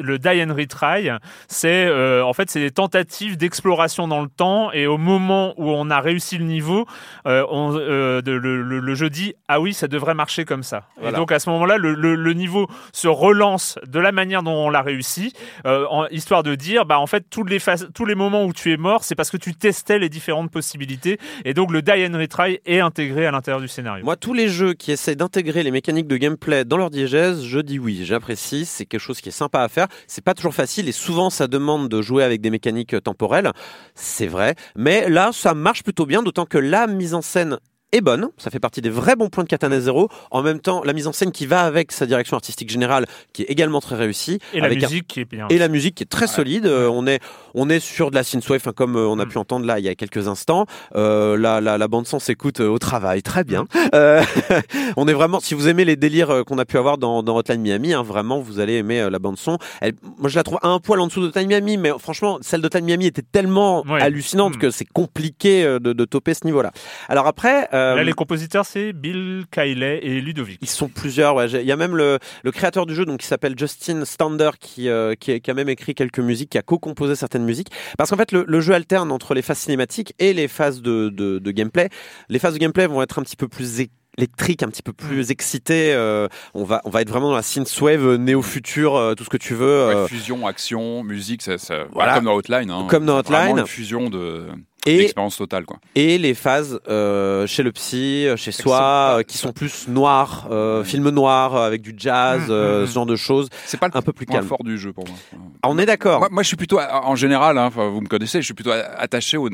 le die and retry, c'est euh, en fait c'est des tentatives d'exploration dans le temps et au moment où on a réussi le niveau, on, de- le, le- le jeu dit ah oui ça devrait marcher comme ça. Voilà. Et donc à ce moment-là le, niveau se relance de la manière dont on l'a réussi, euh, en, histoire de dire bah en fait tous les tous les moments où tu es mort c'est parce que tu testais les différentes possibilités et donc le die and retry est intégré à l'intérieur du scénario. Moi, tous les jeux qui essaient d'intégrer les mécaniques de gameplay dans leur diégèse, je dis oui, j'apprécie, c'est quelque chose qui est sympa à faire. C'est pas toujours facile et souvent ça demande de jouer avec des mécaniques euh, temporelles, c'est vrai. Mais là, ça marche plutôt bien, d'autant que la mise en scène est bonne, ça fait partie des vrais bons points de Katana Zero. En même temps, la mise en scène qui va avec sa direction artistique générale, qui est également très réussie, Et la un- musique qui est bien. et la musique qui est très solide. Euh, on est, on est sur de la synthwave, enfin, comme euh, on a Mm. pu entendre là il y a quelques instants. Euh, la, la, la bande son s'écoute euh, au travail, très bien. Euh, on est vraiment, si vous aimez les délires qu'on a pu avoir dans, dans Hotline Miami, hein, vraiment vous allez aimer la bande son. Elle, moi je la trouve un poil en dessous d'Hotline Miami, mais franchement celle d'Hotline Miami était tellement Ouais. hallucinante Mm. que c'est compliqué de, de toper ce niveau-là. Alors après, Là, les compositeurs, c'est Bill Kiley et Ludovic. ils sont plusieurs. Ouais. Il y a même le, le créateur du jeu, donc qui s'appelle Justin Stander, qui, euh, qui, qui a même écrit quelques musiques, qui a co-composé certaines musiques. Parce qu'en fait, le, le jeu alterne entre les phases cinématiques et les phases de, de, de gameplay. Les phases de gameplay vont être un petit peu plus é- électriques, un petit peu plus excitées. euh, on va on va être vraiment dans la synthwave euh, néo-futur, euh, tout ce que tu veux. Ouais, euh, fusion, action, musique, ça, ça- Voilà. comme dans Hotline. Hein. Comme dans Vraiment Hotline. une fusion de et totale, quoi. et les phases euh, chez le psy, euh, chez soi, euh, qui sont plus noires, euh, film noir euh, avec du jazz, Mmh, euh, mmh, ce genre de choses. C'est pas le Un peu plus point calme. fort du jeu pour moi. Ah, on est d'accord. Moi, moi, je suis plutôt, en général, hein, vous me connaissez, je suis plutôt attaché au,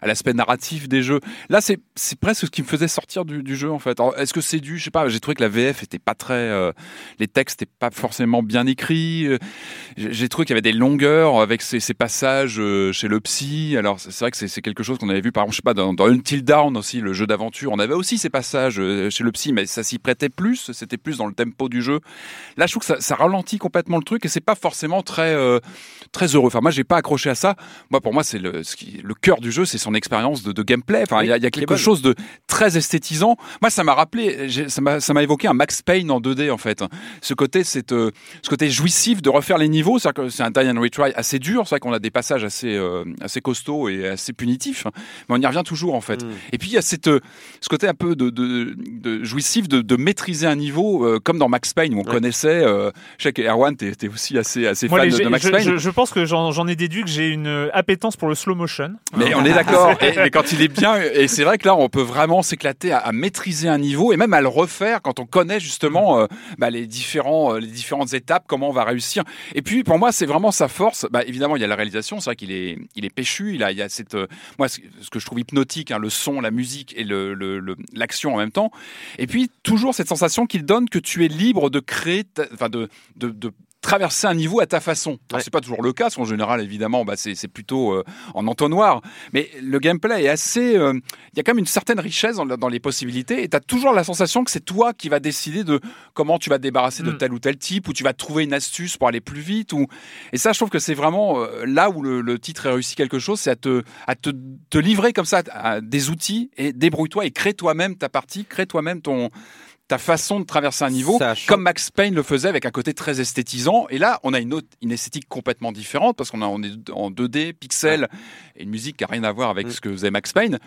à l'aspect narratif des jeux. Là, c'est c'est presque ce qui me faisait sortir du, du jeu, en fait. Est-ce que c'est dû Je sais pas. J'ai trouvé que la VF était pas très, euh, les textes n'étaient pas forcément bien écrits. J'ai trouvé qu'il y avait des longueurs avec ces, ces passages chez le psy. Alors, c'est vrai que c'est c'est quelque chose qu'on avait vu, par exemple, je sais pas, dans, dans Until Dawn aussi, le jeu d'aventure. On avait aussi ces passages euh, chez le psy, mais ça s'y prêtait plus. C'était plus dans le tempo du jeu. Là, je trouve que ça, ça ralentit complètement le truc et c'est pas forcément très euh, très heureux. Enfin, moi, j'ai pas accroché à ça. Moi, pour moi, c'est le ce qui, le cœur du jeu, c'est son expérience de, de gameplay. Enfin, il y a, y quelque chose de très esthétisant. Moi, ça m'a rappelé, ça m'a ça m'a évoqué un Max Payne en 2D en fait. Ce côté, c'est euh, ce côté jouissif de refaire les niveaux. C'est-à-dire que c'est un die and retry assez dur. C'est vrai qu'on a des passages assez euh, assez costauds et assez punitifs, mais on y revient toujours en fait. Mm. Et puis il y a cette, euh, ce côté un peu de, de, de jouissif de, de maîtriser un niveau, euh, comme dans Max Payne où on Ouais. connaissait. Euh, je sais que Erwan, t'es t'es aussi assez assez Moi, fan les de, Max je, Payne. je- je pense que j'en ai déduit que j'ai une euh, appétence pour le slow motion. Mais on est d'accord. Mais quand il est bien, et c'est vrai que là, on peut vraiment s'éclater à, à maîtriser un niveau et même à le refaire quand on connaît justement euh, bah, les différents, euh, les différentes étapes, comment on va réussir. Et puis pour moi, c'est vraiment sa force. Bah, évidemment, il y a la réalisation. C'est vrai qu'il est, il est péchu. Il a, il y a cette, euh, moi, ce que je trouve hypnotique, hein, le son, la musique et le, le- l'action en même temps. Et puis toujours cette sensation qu'il donne que tu es libre de créer, enfin de, de traverser un niveau à ta façon. Ouais. C'est pas toujours le cas, parce qu'en général, évidemment, bah, c'est c'est plutôt euh, en entonnoir. Mais le gameplay est assez. euh, Il y a quand même une certaine richesse dans, dans les possibilités, et tu as toujours la sensation que c'est toi qui vas décider de comment tu vas te débarrasser de Mm. tel ou tel type, ou tu vas trouver une astuce pour aller plus vite. Ou... Et ça, je trouve que c'est vraiment euh, là où le, le titre a réussi quelque chose, c'est à, te, à te, te livrer comme ça à des outils et débrouille-toi et crée toi-même ta partie, crée toi-même ton ta façon de traverser un niveau, comme Max Payne le faisait avec un côté très esthétisant. Et là, on a une, autre, une esthétique complètement différente parce qu'on on est en 2D, pixels, et une musique qui n'a rien à voir avec Mm. ce que faisait Max Payne.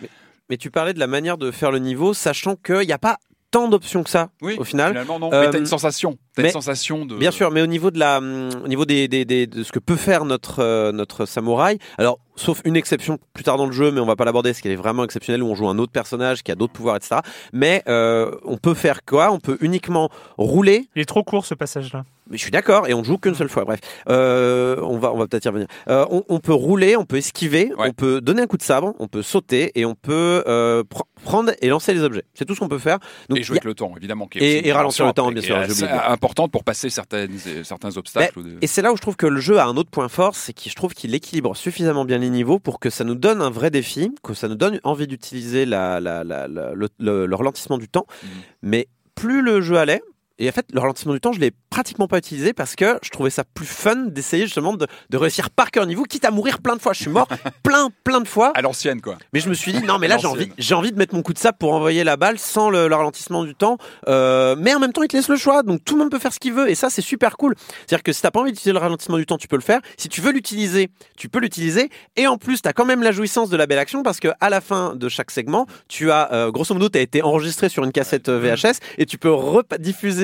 Mais tu parlais de la manière de faire le niveau, sachant qu'il n'y a pas tant d'options que ça Oui, au final. Finalement, non. Euh, mais t'as une sensation. T'as mais- une sensation de. Bien sûr, mais au niveau de la, hum, au niveau des, des, des- de ce que peut faire notre euh, notre samouraï, alors sauf une exception plus tard dans le jeu, mais on va pas l'aborder parce qu'elle est vraiment exceptionnelle où on joue un autre personnage qui a d'autres pouvoirs, etc. Mais euh, on peut faire quoi? On peut uniquement rouler. Il est trop court ce passage-là. Mais je suis d'accord, et on joue qu'une seule fois. Bref, euh, on va on va peut-être y revenir. Euh, on, on peut rouler, on peut esquiver, Ouais. on peut donner un coup de sabre, on peut sauter et on peut euh, pr- prendre et lancer les objets. C'est tout ce qu'on peut faire. Donc et jouer a- avec le temps, évidemment. qui est Et- ralentir le temps, bien sûr, dire. importante pour passer certaines, certains obstacles. ou des- Et c'est là où je trouve que le jeu a un autre point fort, c'est qu'il je trouve qu'il équilibre suffisamment bien les niveaux pour que ça nous donne un vrai défi, que ça nous donne envie d'utiliser la, la- la- la- le, le- le ralentissement du temps. Mhm. Mais plus le jeu allait, et en fait, le ralentissement du temps, je l'ai pratiquement pas utilisé parce que je trouvais ça plus fun d'essayer justement de, de réussir par cœur niveau, quitte à mourir plein de fois. Je suis mort plein, plein de fois. À l'ancienne, quoi. Mais je me suis dit, non, mais là, j'ai envie, j'ai envie de mettre mon coup de sable pour envoyer la balle sans le, le ralentissement du temps. Euh, mais en même temps, il te laisse le choix. Donc, tout le monde peut faire ce qu'il veut. Et ça, c'est super cool. C'est-à-dire que si t'as pas envie d'utiliser le ralentissement du temps, tu peux le faire. Si tu veux l'utiliser, tu peux l'utiliser. Et en plus, t'as quand même la jouissance de la belle action parce que à la fin de chaque segment, tu as, euh, grosso modo, t'as été enregistré sur une cassette euh, VHS et tu peux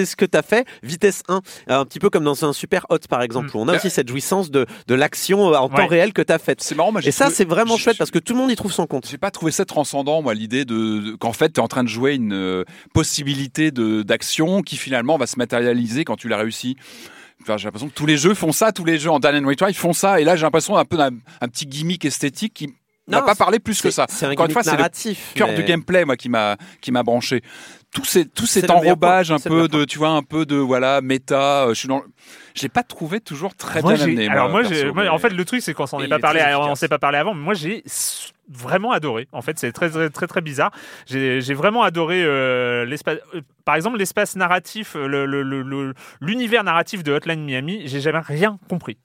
ce que t'as fait vitesse 1. Un petit peu comme dans un super hot, par exemple, où on a Mm. aussi cette jouissance de, de l'action euh, en temps réel que t'as faite. C'est marrant, moi, Et ça, c'est vraiment chouette parce que tout le monde y trouve son compte. J'ai pas trouvé ça transcendant, moi, l'idée de, de- qu'en fait, tu es en train de jouer une euh, possibilité d'action qui finalement va se matérialiser quand tu l'as réussi. Enfin, j'ai l'impression que tous les jeux font ça, tous les jeux en Dan and Retry font ça, et là j'ai l'impression d'un peu d'un un petit gimmick esthétique qui n'a Non, pas parlé plus que ça. Encore une fois, c'est le. Cœur mais- du gameplay, moi, qui m'a qui m'a branché. Tout ces, tout C'est cet enrobage un peu de, tu vois, un peu de voilà méta. euh, Je suis dans, j'ai pas trouvé toujours très Moi, bien amené. alors moi, perso, j'ai- moi, mais- en fait, le truc c'est qu'on s'en est pas est parlé, on s'est pas parlé avant. Mais moi, j'ai vraiment adoré. En fait, c'est très très très très bizarre. J'ai j'ai vraiment adoré euh, l'espace. euh, par exemple, l'espace narratif, le- le- le- le- l'univers narratif de Hotline Miami. J'ai jamais rien compris.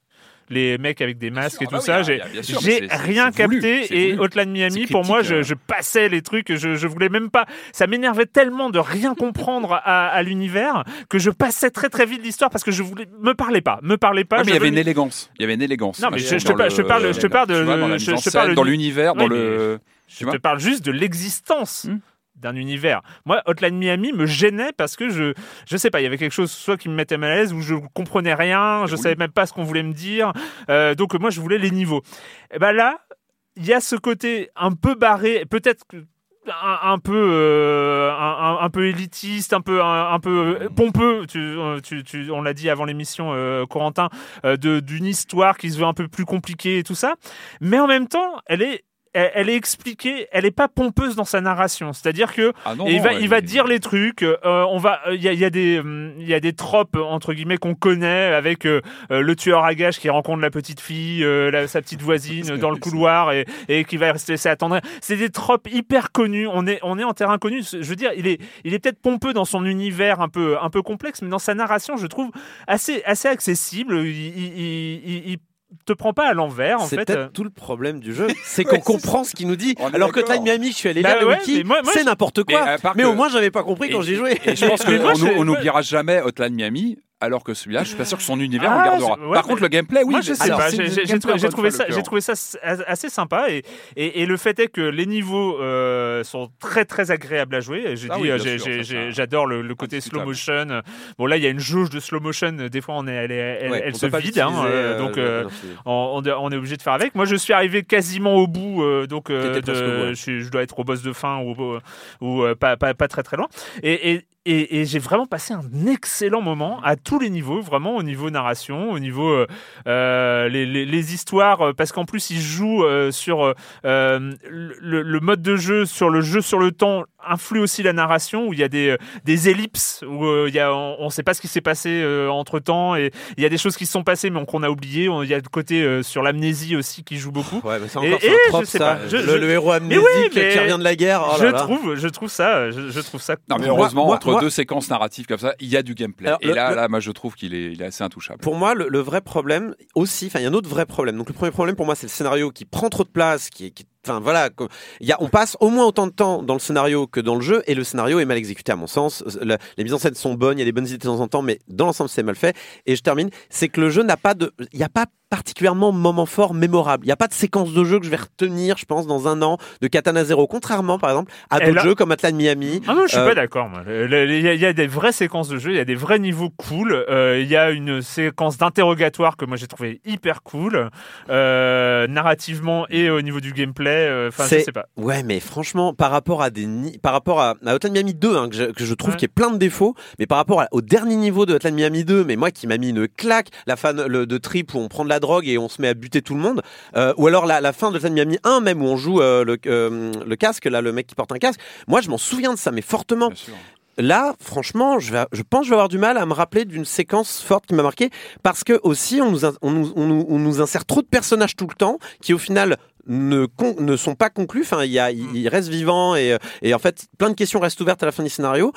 Les mecs avec des masques sûr, et ah tout bah oui, ça, ah, j'ai rien voulu, capté. c'est Et voulu. Hotline Miami, pour moi, cryptique, je, je passais les trucs. Je, je voulais même pas. Ça m'énervait tellement de rien comprendre à, à l'univers que je passais très très vite l'histoire parce que je voulais me parlais pas, me parlais pas. Ouais, mais il y avait une élégance. Il y avait une élégance. Non, mais je- je te dans parle- je te parle de- dans je- te parle dans du- l'univers, dans le. Je te parle juste de l'existence Hmm. D'un univers. Moi, Hotline Miami me gênait parce que je, je sais pas, il y avait quelque chose soit qui me mettait mal à l'aise ou je comprenais rien, je voulu. savais même pas ce qu'on voulait me dire. Euh, donc moi, je voulais les niveaux. Et ben là, il y a ce côté un peu barré, peut-être un, un peu euh, un, peu élitiste, un peu un, un peu euh, pompeux. Tu, tu, tu- on l'a dit avant l'émission, euh, Corentin, euh, de- d'une histoire qui se veut un peu plus compliquée et tout ça. Mais en même temps, elle est elle, elle est expliquée, elle est pas pompeuse dans sa narration. C'est-à-dire que Ah non, il va, il dire les trucs. euh, on va, il y a, il y a des, hum, il y a des tropes entre guillemets qu'on connaît avec euh, euh, le tueur à gages qui rencontre la petite fille, euh, la- sa petite voisine dans le couloir et, et qui va rester attendre. C'est des tropes hyper connus. On est, on est en terrain connu. Je veux dire, il est, il est peut-être pompeux dans son univers un peu, un peu complexe, mais dans sa narration, je trouve assez, assez accessible. Il te prend pas à l'envers en C'est fait. peut-être tout le problème du jeu, c'est qu'on comprend ce qu'il nous dit. Alors que. Time Miami, je suis allé Bah lire le ouais, wiki, mais moi- moi, c'est n'importe quoi. Mais que- au moins, j'avais pas compris quand j'y jouais. Et je pense qu'on n'oubliera jamais Hotline Miami, alors que celui-là, je suis pas sûr que son univers Ah, on le gardera. je- ouais, Par contre, le gameplay, oui. Moi, je sais pas. c'est J'ai trouvé, ça, j'ai trouvé assez sympa et, et, et le fait est que les niveaux euh, sont très très agréables à jouer. Ah oui, ça- J'adore le, le côté slow motion. Bon là, il y a une jauge de slow motion. Des fois, on est, elle, est- elle, Ouais, elle on se vide, hein, euh, euh, donc euh, on, on- on est obligé de faire avec. Moi, je suis arrivé quasiment au bout, euh, donc euh, de- je, je dois être au boss de fin ou, pas, pas, pas très très loin. Et, et, et, j'ai vraiment passé un excellent moment à tous les niveaux, vraiment au niveau narration, au niveau euh, euh, les, histoires, euh, parce qu'en plus il joue sur le mode de jeu, sur le jeu sur le temps influe aussi la narration où il y a des, euh, des ellipses où euh, il y a, on ne sait pas ce qui s'est passé entre temps et il y a des choses qui se sont passées mais qu'on a oublié. On- Il y a le côté euh, sur l'amnésie aussi qui joue beaucoup. Ouais, mais c'est Et- encore c'est et un je trope, sais ça. pas, je- le, je- le héros Mais amnésique oui, qui revient de la guerre. Oh je là trouve, je trouve ça, je, je trouve ça. Non, mais Moi- heureusement, moi- entre moi- deux séquences narratives comme ça, il y a du gameplay. Alors, et le- là, le- là, moi, je trouve qu'il est, il est assez intouchable. Pour moi, le, le vrai problème aussi, enfin, il y a un autre vrai problème. Donc, le premier problème pour moi, c'est le scénario qui prend trop de place, qui, qui Enfin voilà, y a, on passe au moins autant de temps dans le scénario que dans le jeu, et le scénario est mal exécuté à mon sens. Le- les mises en scène sont bonnes, il y a des bonnes idées de temps en temps, mais dans l'ensemble c'est mal fait. Et je termine, c'est que le jeu n'a pas de, il n'y a pas particulièrement moment fort mémorable. Il n'y a pas de séquence de jeu que je vais retenir, je pense, dans un an de Katana Zero, contrairement par exemple à d'autres là- jeux comme Atlan Miami. Ah non, je suis Euh, pas d'accord. Le- le- Il y, a- des vraies séquences de jeu, il y a des vrais niveaux cool. euh, Il y a une séquence d'interrogatoire que moi j'ai trouvé hyper cool, euh, narrativement et au niveau du gameplay. euh, Enfin, je sais pas. Ouais, mais franchement, par rapport à des ni- par rapport à, à Miami 2, hein, que, je, que je trouve Ouais. qu'il y a plein de défauts, mais par rapport à- au dernier niveau de Hotline Miami 2, mais moi qui m'a mis une claque, la fan le, de Trip où on prend de la drogue et on se met à buter tout le monde, euh, ou alors la, la fin de Hotline Miami 1 même où on joue euh, le, euh, le casque, là, le mec qui porte un casque. Moi, je m'en souviens de ça, mais fortement. Là, franchement, je, vais, je pense que je vais avoir du mal à me rappeler d'une séquence forte qui m'a marqué parce que aussi on nous, in- on, nous, on, nous, on nous insère trop de personnages tout le temps qui au final ne, con- ne sont pas conclus. Enfin, il y a, ils ils restent vivants et, et en fait, plein de questions restent ouvertes à la fin du scénario.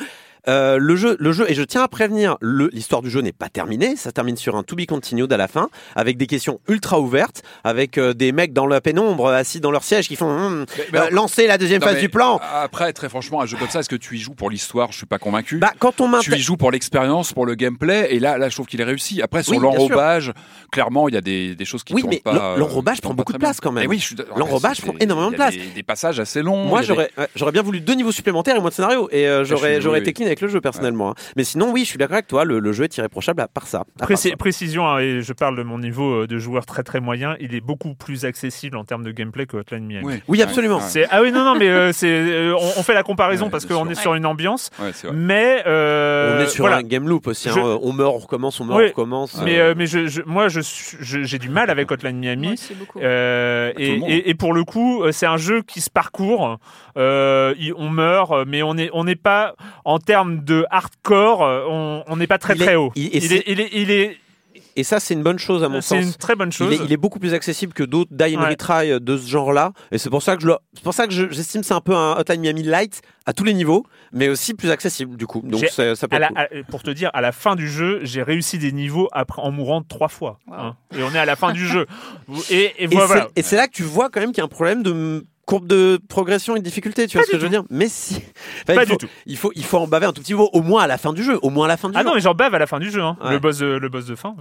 Euh, le jeu, le jeu, et je tiens à prévenir, l'histoire du jeu n'est pas terminée. Ça termine sur un to be continued à la fin, avec des questions ultra ouvertes, avec euh, des mecs dans la pénombre assis dans leur siège qui font Hum, Mais- mais- euh, lancer la deuxième Non, phase du plan. Après, très franchement, un jeu comme ça, est-ce que tu y joues pour l'histoire? Je suis pas convaincu. Bah, quand on tu y joues pour l'expérience, pour le gameplay, et là, là, je trouve qu'il est réussi. Après, sur Oui, l'enrobage, clairement, il y a des, des choses qui Oui, mais pas. l'en- l'enrobage prend beaucoup de place quand même. Et oui, suis. L'enrobage prend énormément de place. Des, des passages assez longs. Moi, j'aurais, bien voulu deux niveaux supplémentaires et moins de scénario. Et j'aurais, été clean avec le jeu personnellement. hein. Mais sinon, oui, je suis d'accord avec toi. Le, le jeu est irréprochable à part ça. À part Préci- ça. précision, hein, et je parle de mon niveau euh, de joueur très très moyen, il est beaucoup plus accessible en termes de gameplay que Hotline Miami. Oui, absolument. ouais. C'est- Ah oui, non, non, mais euh, c'est, euh, on, on fait la comparaison Ouais, parce qu'on est sur une ambiance, Ouais, c'est vrai. mais euh, on est sur voilà. un game loop aussi. hein. Je- Euh, On meurt, on recommence, on meurt, on recommence. Mais, mais je, je- moi, je suis- je- j'ai du mal avec Hotline Miami. Aussi. Euh, le et, monde, et- et pour le coup, c'est un jeu qui se parcourt. Euh, on meurt, mais on n'est pas en termes de hardcore, euh, on n'est pas très Il est- très haut. il- et Il, c'est- est, il est il est Et ça, c'est une bonne chose à mon c'est sens. une très bonne Il chose. est, il est beaucoup plus accessible que d'autres die and Ouais. retry de ce genre-là, et c'est pour ça que je, c'est pour ça que je- j'estime que c'est un peu un Hotline Miami light à tous les niveaux, mais aussi plus accessible du coup. Donc c'est- ça peut la- cool. à- pour te dire, à la fin du jeu, j'ai réussi des niveaux après en mourant trois fois. Wow. hein. Et on est à la fin du jeu. Et, et Et voilà. c'est- c'est là que tu vois quand même qu'il y a un problème de courbe de progression et de difficulté, tu vois ce que je veux dire? Mais si, Enfin, Pas il, faut, du tout. il faut il faut en baver un tout petit peu, au moins à la fin du jeu, au moins à la fin du Ah jeu. non, mais j'en bave à la fin du jeu. hein. Ouais. Le boss de, le boss de fin.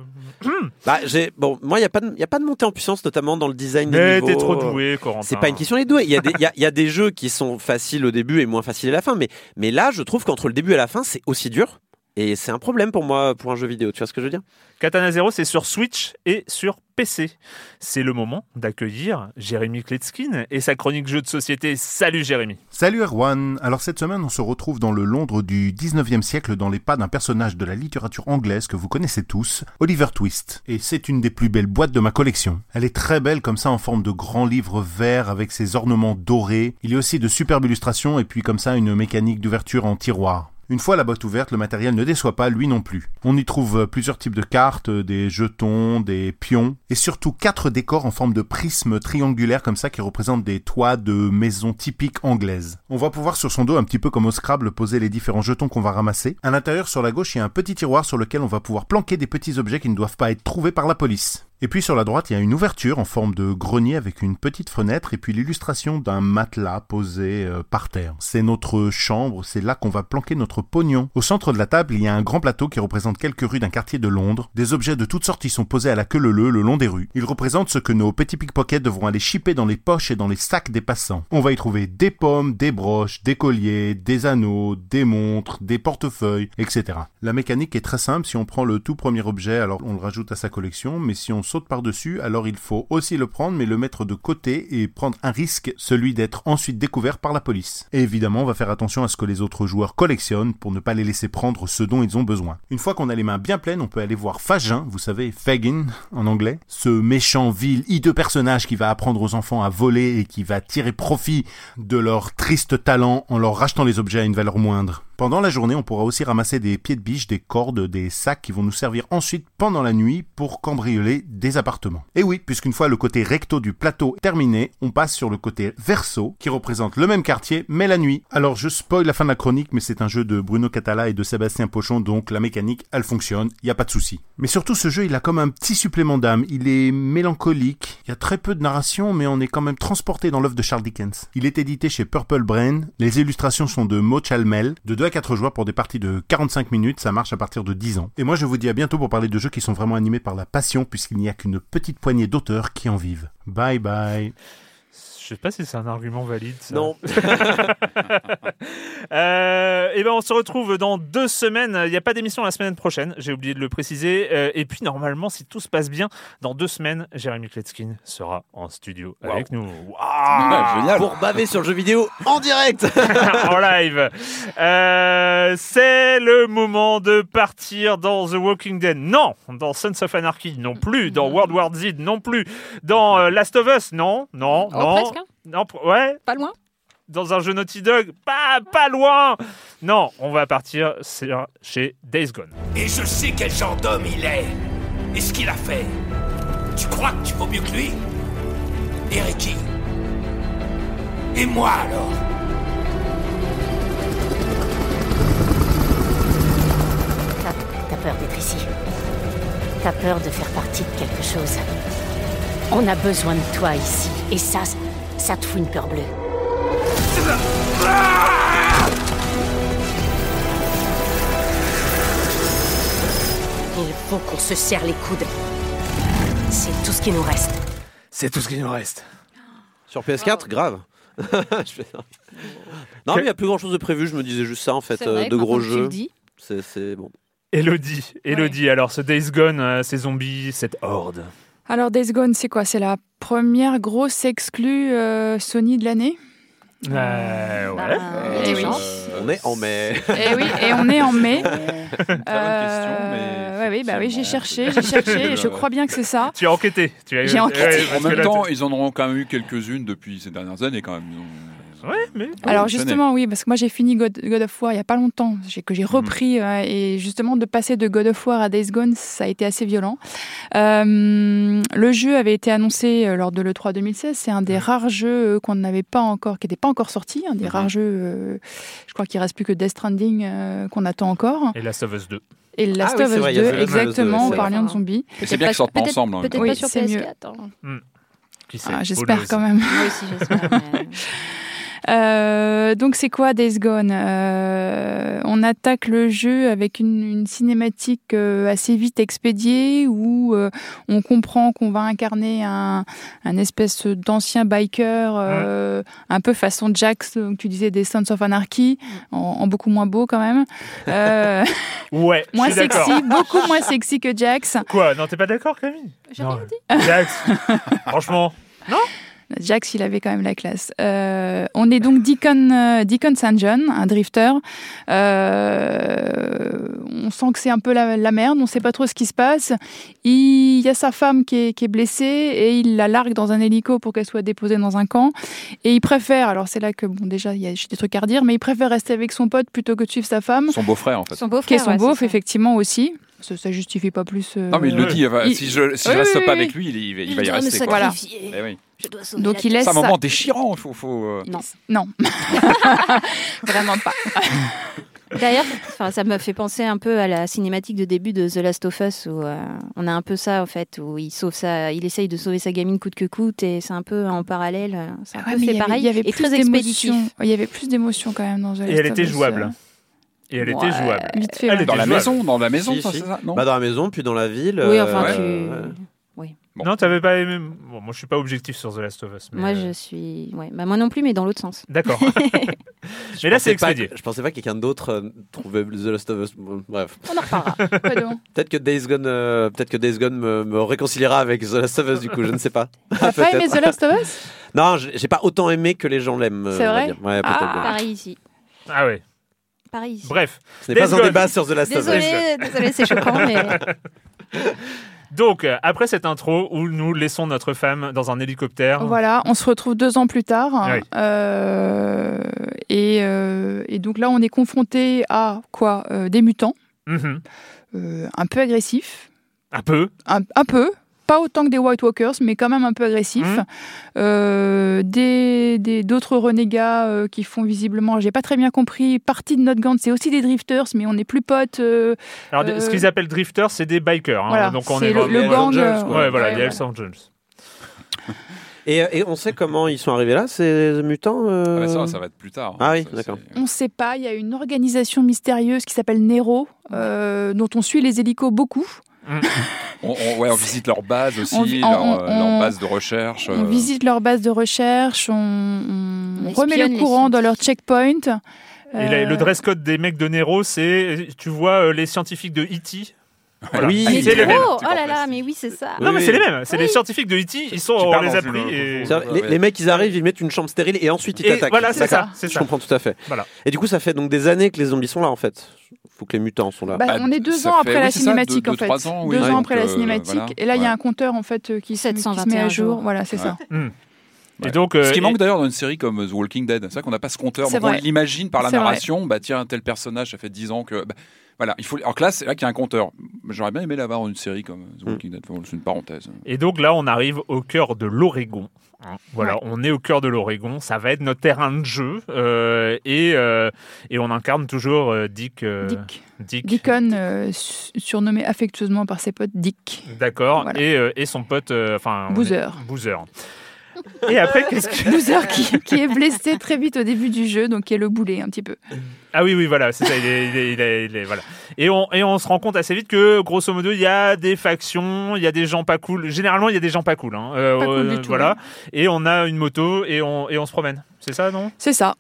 Bah, j'ai bon, moi il y a pas de, y a pas de montée en puissance notamment dans le design des Mais niveaux. t'es trop doué, Corentin. C'est pas une question d'être doué. Il y, a des, y a, y a des jeux qui sont faciles au début et moins faciles à la fin. Mais, mais là, je trouve qu'entre le début et la fin, c'est aussi dur. Et c'est un problème pour moi, pour un jeu vidéo. Tu vois ce que je veux dire? Katana Zero, c'est sur Switch et sur PC. C'est le moment d'accueillir Jérémy Kletskin et sa chronique jeu de société. Salut Jérémy. Salut Erwan Alors cette semaine on se retrouve dans le Londres du 19e siècle dans les pas d'un personnage de la littérature anglaise que vous connaissez tous, Oliver Twist. Et c'est une des plus belles boîtes de ma collection. Elle est très belle comme ça en forme de grand livre vert avec ses ornements dorés. Il y a aussi de superbes illustrations et puis comme ça une mécanique d'ouverture en tiroir. Une fois la boîte ouverte, le matériel ne déçoit pas, lui non plus. On y trouve euh, plusieurs types de cartes, euh, des jetons, des pions, et surtout quatre décors en forme de prisme triangulaire comme ça qui représentent des toits de maisons typiques anglaises. On va pouvoir sur son dos, un petit peu comme au Scrabble, poser les différents jetons qu'on va ramasser. À l'intérieur, sur la gauche, il y a un petit tiroir sur lequel on va pouvoir planquer des petits objets qui ne doivent pas être trouvés par la police. Et puis sur la droite, il y a une ouverture en forme de grenier avec une petite fenêtre et puis l'illustration d'un matelas posé euh, par terre. C'est notre chambre, c'est là qu'on va planquer notre pognon. Au centre de la table, il y a un grand plateau qui représente quelques rues d'un quartier de Londres. Des objets de toutes sortes y sont posés à la queue leu le long des rues. Ils représentent ce que nos petits pickpockets devront aller chipper dans les poches et dans les sacs des passants. On va y trouver des pommes, des broches, des colliers, des anneaux, des montres, des portefeuilles, etc. La mécanique est très simple. Si on prend le tout premier objet, alors on le rajoute à sa collection, mais si on saute par-dessus, alors il faut aussi le prendre, mais le mettre de côté et prendre un risque, celui d'être ensuite découvert par la police. Et évidemment, on va faire attention à ce que les autres joueurs collectionnent pour ne pas les laisser prendre ce dont ils ont besoin. Une fois qu'on a les mains bien pleines, on peut aller voir Fagin, vous savez, Fagin en anglais, ce méchant, vil, hideux personnage qui va apprendre aux enfants à voler et qui va tirer profit de leur triste talent en leur rachetant les objets à une valeur moindre. Pendant la journée, on pourra aussi ramasser des pieds de biche, des cordes, des sacs qui vont nous servir ensuite pendant la nuit pour cambrioler des appartements. Et oui, puisqu'une fois le côté recto du plateau terminé, on passe sur le côté verso qui représente le même quartier mais la nuit. Alors je spoil la fin de la chronique mais c'est un jeu de Bruno Catala et de Sébastien Pochon donc la mécanique elle fonctionne, y a pas de souci. Mais surtout ce jeu il a comme un petit supplément d'âme, il est mélancolique, il y a très peu de narration mais on est quand même transporté dans l'œuvre de Charles Dickens. Il est édité chez Purple Brain, les illustrations sont de Mo Chalmel, de 2 à 4 joueurs pour des parties de 45 minutes, ça marche à partir de 10 ans. Et moi je vous dis à bientôt pour parler de jeux qui sont vraiment animés par la passion puisqu'il n'y a qu'une petite poignée d'auteurs qui en vivent. Bye bye. Je sais pas si c'est un argument valide. Ça. Non. Euh, et ben on se retrouve dans deux semaines. Il n'y a pas d'émission la semaine prochaine. J'ai oublié de le préciser. Euh, et puis normalement, si tout se passe bien, dans deux semaines, Jérémy Kletskin sera en studio Wow. avec nous. Ah, génial. Pour baver sur le jeu vidéo en direct. en live. Euh, c'est le moment de partir dans The Walking Dead. Non, dans Sons of Anarchy non plus, dans World War Z non plus, dans euh, Last of Us non, non, Oh, non, non, ouais, Pas loin? Dans un jeu Naughty Dog, pas pas loin. Non, on va partir sur- chez Days Gone. Et je sais quel genre d'homme il est. Et ce qu'il a fait. Tu crois que tu vaux mieux que lui? Et Ricky? Et moi alors? T'as t'as peur d'être ici? T'as peur de faire partie de quelque chose? On a besoin de toi ici. Et ça, ça te fout une peur bleue. Il faut qu'on se serre les coudes. C'est tout ce qui nous reste. C'est tout ce qu'il nous reste. Sur PS4, grave. Non, mais il y a plus grand chose de prévu. Je me disais juste ça en fait, euh, vrai, de gros jeux. dis. C'est c'est bon. Elodie, Elodie. Alors ce Days Gone, euh, ces zombies, cette horde. Alors Days Gone, c'est quoi? C'est la première grosse exclue euh, Sony de l'année? Euh, ouais. Bah, Eh oui. On est en mai. Et oui, et on est en mai. Très bonne question, mais Euh, ouais, oui, bah oui, j'ai cherché, j'ai cherché, et je crois bien que c'est ça. Tu as enquêté. Tu as... J'ai enquêté. Ouais, En même temps, ils en auront quand même eu quelques-unes depuis ces dernières années quand même. Ils ont- Ouais, mais. Alors justement, oui, parce que moi j'ai fini God, God of War il y a pas longtemps, que j'ai Mhm. repris euh, et justement de passer de God of War à Days Gone, ça a été assez violent. Euh, le jeu avait été annoncé euh, lors de l'E3 2016. C'est un des rares jeux qu'on n'avait pas encore, qui n'était pas encore sorti, un des rares jeux. euh, je crois qu'il reste plus que Death Stranding euh, qu'on attend encore Et Last of Us 2. et Last Ah oui, of Us vrai, il y a 2, The Last of Us 2, exactement, en parlant de zombies. Et c'est bien qu'ils sortent pas ensemble. Peut-être. Oui, pas sur c'est mieux. PS4. hein. Qui sait Ah, J'espère quand même. Moi aussi, j'espère. Euh, donc c'est quoi Days Gone? Euh, On attaque le jeu avec une, une cinématique euh, assez vite expédiée où euh, on comprend qu'on va incarner un, un espèce d'ancien biker euh, un peu façon Jax, donc tu disais des Sons of Anarchy, en, en beaucoup moins beau quand même. Euh, Ouais, je moins sexy, beaucoup moins sexy que Jax. Quoi? Non, t'es pas d'accord, Camille? J'ai Non. rien dit. Jax, franchement. Jax, il avait quand même la classe. Euh, on est donc Deacon, euh, Deacon St. John, un drifter. Euh, on sent que c'est un peu la, la merde, on sait pas trop ce qui se passe. Il y a sa femme qui est, qui est blessée et il la largue dans un hélico pour qu'elle soit déposée dans un camp. Et il préfère, alors c'est là que, bon, déjà, il y a j'ai des trucs à redire, mais il préfère rester avec son pote plutôt que de suivre sa femme, Son beau-frère en fait. Son beau-frère. qui est son ouais, ça. effectivement, aussi. Ça, ça justifie pas plus. euh, Non mais il le dit, enfin, Il- si je, si Oui, je reste oui, pas oui. avec lui, il, il va- il Je va y rester. Voilà. Eh oui. Je dois sauver Donc la il laisse C'est un sa- moment déchirant, il faut... faut euh, Non. Non. Vraiment pas. D'ailleurs, ça m'a fait penser un peu à la cinématique de début de The Last of Us où euh, on a un peu ça en fait, où il sauve ça, il essaye de sauver sa gamine coûte que coûte et c'est un peu en parallèle, euh, c'est un Ouais, peu fait il y avait- pareil il y avait et plus d'émotion. Il y avait plus d'émotion quand même dans The Et Last elle of était Us, jouable. Et elle Ouais. était jouable. Vite fait. Elle ouais. était Dans la jouable. maison, dans la maison, Si, ça, si. c'est ça Non Bah, dans la maison, puis dans la ville. Oui, euh, enfin ouais. tu. ouais. Bon. Non, t'avais pas aimé. Bon, moi, je suis pas objectif sur The Last of Us. mais, Moi euh, je suis, ouais, bah moi non plus, mais dans l'autre sens. D'accord. Mais là, c'est pas expédié. que- Je pensais pas que quelqu'un d'autre euh, trouvait The Last of Us. Bref. On en reparlera. Peut-être que Days Gone, euh, peut-être que Days Gone me, me réconciliera avec The Last of Us du coup, je ne sais pas. T'as pas aimé. The Last of Us? Non, j'ai pas autant aimé que les gens l'aiment. C'est vrai? dire. Ouais. Ah. Pareil ici. Ah ouais. Pareil. Bref. Ce n'est pas un débat sur The Last of Us. Désolé, désolé, c'est choquant, mais Donc, euh, après cette intro où nous laissons notre femme dans un hélicoptère. Voilà, on se retrouve deux ans plus tard. Oui. Euh, et, euh, et donc là, on est confronté à quoi Euh, Des mutants, Mhm. euh, un peu agressifs, Un peu. un, un peu. Pas autant que des White Walkers, mais quand même un peu agressifs. Mhm. Euh, des des- d'autres renégats euh, qui font visiblement, j'ai pas très bien compris, partie de notre gang. C'est aussi des drifters, mais on n'est plus potes. euh, Alors, Euh, ce qu'ils appellent drifters, c'est des bikers. hein. Voilà, Donc, on c'est est le- le gang, Angels, quoi. ouais, Ouais, voilà, ouais, les. Hells Angels. Et, et on sait comment ils sont arrivés là, ces mutants euh Ah ça, ça va être plus tard. Ah oui, d'accord. On ne sait pas, il y a une organisation mystérieuse qui s'appelle Nero, euh, dont on suit les hélicos beaucoup. On, on- ouais, on visite leur base aussi, leur, on- euh, leur base de recherche. On euh, visite leur base de recherche, on, remet le courant dans leur checkpoint. Et la- Euh, le dress code des mecs de Nero, c'est, tu vois, euh, les scientifiques de E.T. Voilà. Oui. mais c'est les mêmes. Oh là là, mais oui, c'est ça. Oui, Non, mais c'est les mêmes. C'est les scientifiques de E.T. Ils sont, on les a pris. et- les, ouais. les mecs, ils arrivent, ils mettent une chambre stérile et ensuite ils t'attaquent. voilà, c'est ça, c'est Je ça. comprends tout à fait. Voilà. Et du coup, ça fait donc des années que les zombies sont là en fait. Faut que les mutants sont là. bah, Bah, on est deux ça ans fait- après oui, la ça, cinématique deux- en deux, fait. trois ans, oui. deux Ouais, ans après la euh, cinématique. voilà. Et là, il y a un compteur en fait euh, qui, se- qui se met 721 à jour. Voilà, c'est Ouais. ça. Hmm. Et donc, Ce euh, qui et- manque d'ailleurs dans une série comme The Walking Dead, c'est vrai qu'on n'a pas ce compteur, on l'imagine par la vrai. narration, bah tiens, tel personnage, ça fait 10 ans que... bah, voilà, il faut... Alors que là, c'est là qu'il y a un compteur. J'aurais bien aimé l'avoir dans une série comme The Mm. Walking Dead, c'est une parenthèse. Et donc là, on arrive au cœur de l'Oregon. hein. Voilà, on est au cœur de l'Oregon. Ça va être notre terrain de jeu. euh, et, euh, et on incarne toujours euh, Dick. euh, Dick. Dick. Deacon, euh, su- surnommé affectueusement par ses potes Dick. D'accord. Voilà. Et, euh, et son pote. euh, Enfin. Boozer. Boozer. Et après, qu'est-ce que. Boozer qui, qui est blessé très vite au début du jeu, donc qui est le boulet un petit peu. Ah oui, oui, voilà, c'est ça. Il est, il est- il est- il est- voilà. Et on, et on se rend compte assez vite que, grosso modo, il y a des factions, il y a des gens pas cool. Généralement, il y a des gens pas cool. Hein. Euh, Pas cool euh, du tout, voilà. Et on a une moto et on, et on se promène. C'est ça, non? C'est ça.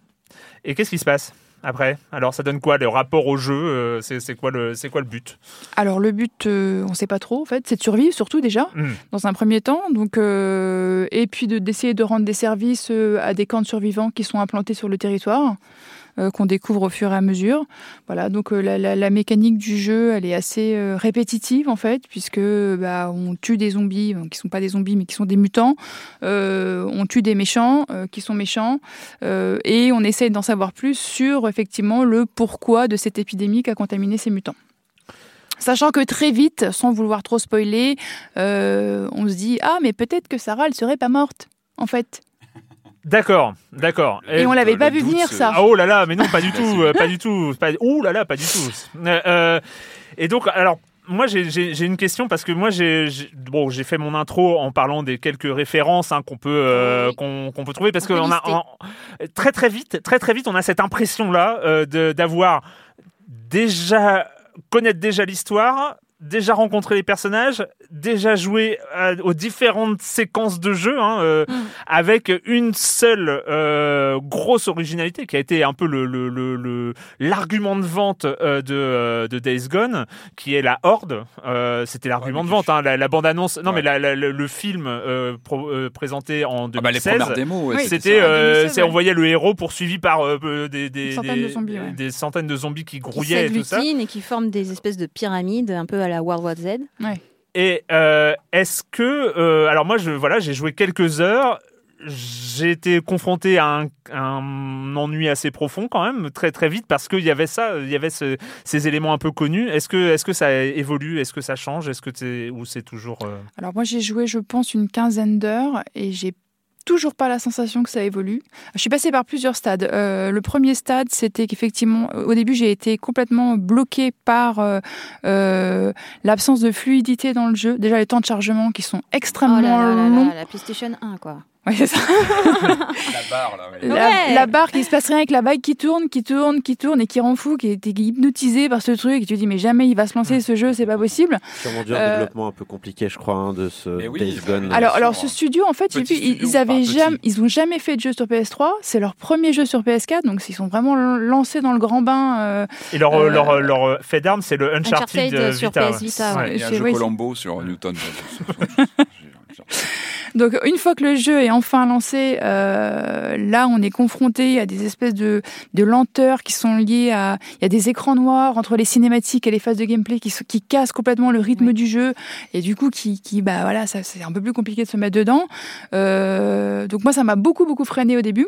Et qu'est-ce qui se passe? Après Alors, ça donne quoi Le rapport au jeu euh, C'est quoi, le- c'est quoi le but? Alors le but, euh, on ne sait pas trop en fait, c'est de survivre surtout déjà Hmm. dans un premier temps, donc euh, et puis de- d'essayer de rendre des services à des camps de survivants qui sont implantés sur le territoire. Euh, qu'on découvre au fur et à mesure. Voilà, donc euh, la, mécanique du jeu, elle est assez euh, répétitive en fait, puisque bah, on tue des zombies qui sont pas des zombies mais qui sont des mutants, on tue des méchants qui sont méchants, et on essaye d'en savoir plus sur effectivement le pourquoi de cette épidémie qui a contaminé ces mutants. Sachant que très vite, sans vouloir trop spoiler, on se dit ah mais peut-être que Sarah elle serait pas morte en fait. D'accord, d'accord. Et on l'avait pas vu doute, venir ça. Ah, oh là là, mais non, pas du tout, euh, pas du tout. Pas... Ouh là là, pas du tout. Euh, euh, et donc, alors, moi, j'ai- une question parce que moi, j'ai bon, j'ai fait mon intro en parlant des quelques références hein, qu'on peut euh, qu'on peut trouver parce qu'on a en- très très vite, très très vite, on a cette impression là d'avoir déjà connaître déjà l'histoire. Déjà rencontré les personnages, déjà joué à- aux différentes séquences de jeu, hein, euh, Mm. avec une seule euh, grosse originalité qui a été un peu le le- le- le- l'argument de vente euh, de, euh, de Days Gone, qui est la Horde. Euh, C'était l'argument Ouais, de vente, hein, la, la bande-annonce. Non, Ouais. mais la- la- le, le film euh, pro- euh, présenté en Ah bah, les 2016. premières démos, ouais, Oui, c'était C'était, ça. euh, 2016, c'est- ouais. on voyait le héros poursuivi par euh, euh, des, des, Une centaine des- de zombies, ouais. des centaines de zombies qui qui grouillaient et tout ça. et qui forment des espèces de pyramides, un peu à la World War Z. Et euh, est-ce que, euh, alors moi, je voilà, j'ai joué quelques heures. J'ai été confronté à un, un ennui assez profond quand même, très très vite, parce qu'il y avait ça, il y avait ce- ces éléments un peu connus. Est-ce que, est-ce que ça évolue, est-ce que ça change, est-ce que c'est ou c'est toujours euh, Alors moi j'ai joué je pense une quinzaine d'heures et j'ai toujours pas la sensation que ça évolue. Je suis passée par plusieurs stades. Euh, le premier stade, c'était qu'effectivement, au début, j'ai été complètement bloquée par euh, euh, l'absence de fluidité dans le jeu. Déjà, les temps de chargement qui sont Oh extrêmement là là là longs. là, la PlayStation 1, quoi. Ouais, c'est ça. La barre, là. ouais. La, Ouais. la barre qui se passe rien avec la vague qui tourne, qui tourne, qui tourne et qui rend fou, qui est qui est hypnotisé par ce truc. Et tu te dis, mais jamais il va se lancer ce jeu, c'est pas possible. Sûrement dû un Euh, développement un peu compliqué, je crois, hein, de ce oui, Days bah, Gone. Alors, alors ce studio, en fait, ils, studio, ils avaient jamais, ils ont jamais fait de jeu sur PS3. C'est leur premier jeu sur PS4, donc ils sont vraiment lancés dans le grand bain. euh, Et leur, Euh, leur, leur fait d'armes, c'est le Uncharted, Uncharted euh, sur Vita. PS Vita, ouais. a un c'est- jeu oui, Colombo sur Newton. Donc une fois que le jeu est enfin lancé, euh, là on est confronté à des espèces de, de lenteurs qui sont liées à... Il y a des écrans noirs entre les cinématiques et les phases de gameplay qui, qui cassent complètement le rythme Oui. du jeu et du coup qui, qui bah voilà, ça c'est un peu plus compliqué de se mettre dedans. Euh, donc moi ça m'a beaucoup beaucoup freiné au début.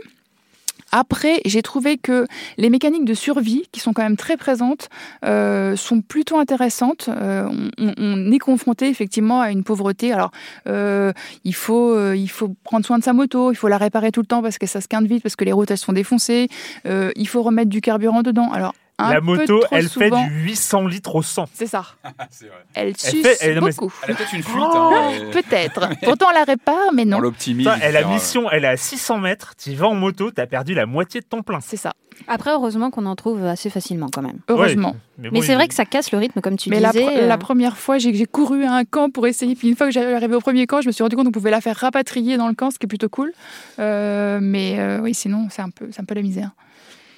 Après, j'ai trouvé que les mécaniques de survie, qui sont quand même très présentes, euh, sont plutôt intéressantes. Euh, on, est confronté effectivement à une pauvreté. Alors, euh, il faut, euh, il faut prendre soin de sa moto, il faut la réparer tout le temps parce que ça se quinte vite, parce que les routes elles sont défoncées. Il faut remettre du carburant dedans. Alors, un La peu moto, trop elle fait du 800 litres au 100. C'est ça. C'est vrai. Elle suce fait- elle- non, mais- beaucoup. Elle a peut-être une fuite. Oh, hein, Peut-être. Pourtant, on la répare, mais On non. l'optimise. Putain, elle a etc. mission, elle est à 600 mètres. Tu vas en moto, t'as perdu la moitié de ton plein. C'est ça. Après, heureusement qu'on en trouve assez facilement quand même. Heureusement. Mais bon, c'est il- vrai que ça casse le rythme, comme tu Mais la, disais. pre- euh, la première fois, j'ai j'ai couru à un camp pour essayer. Puis une fois que j'arrive arrivé au premier camp, je me suis rendu compte qu'on pouvait la faire rapatrier dans le camp, ce qui est plutôt cool. Euh, mais euh, oui, sinon, c'est un peu, c'est un peu la misère.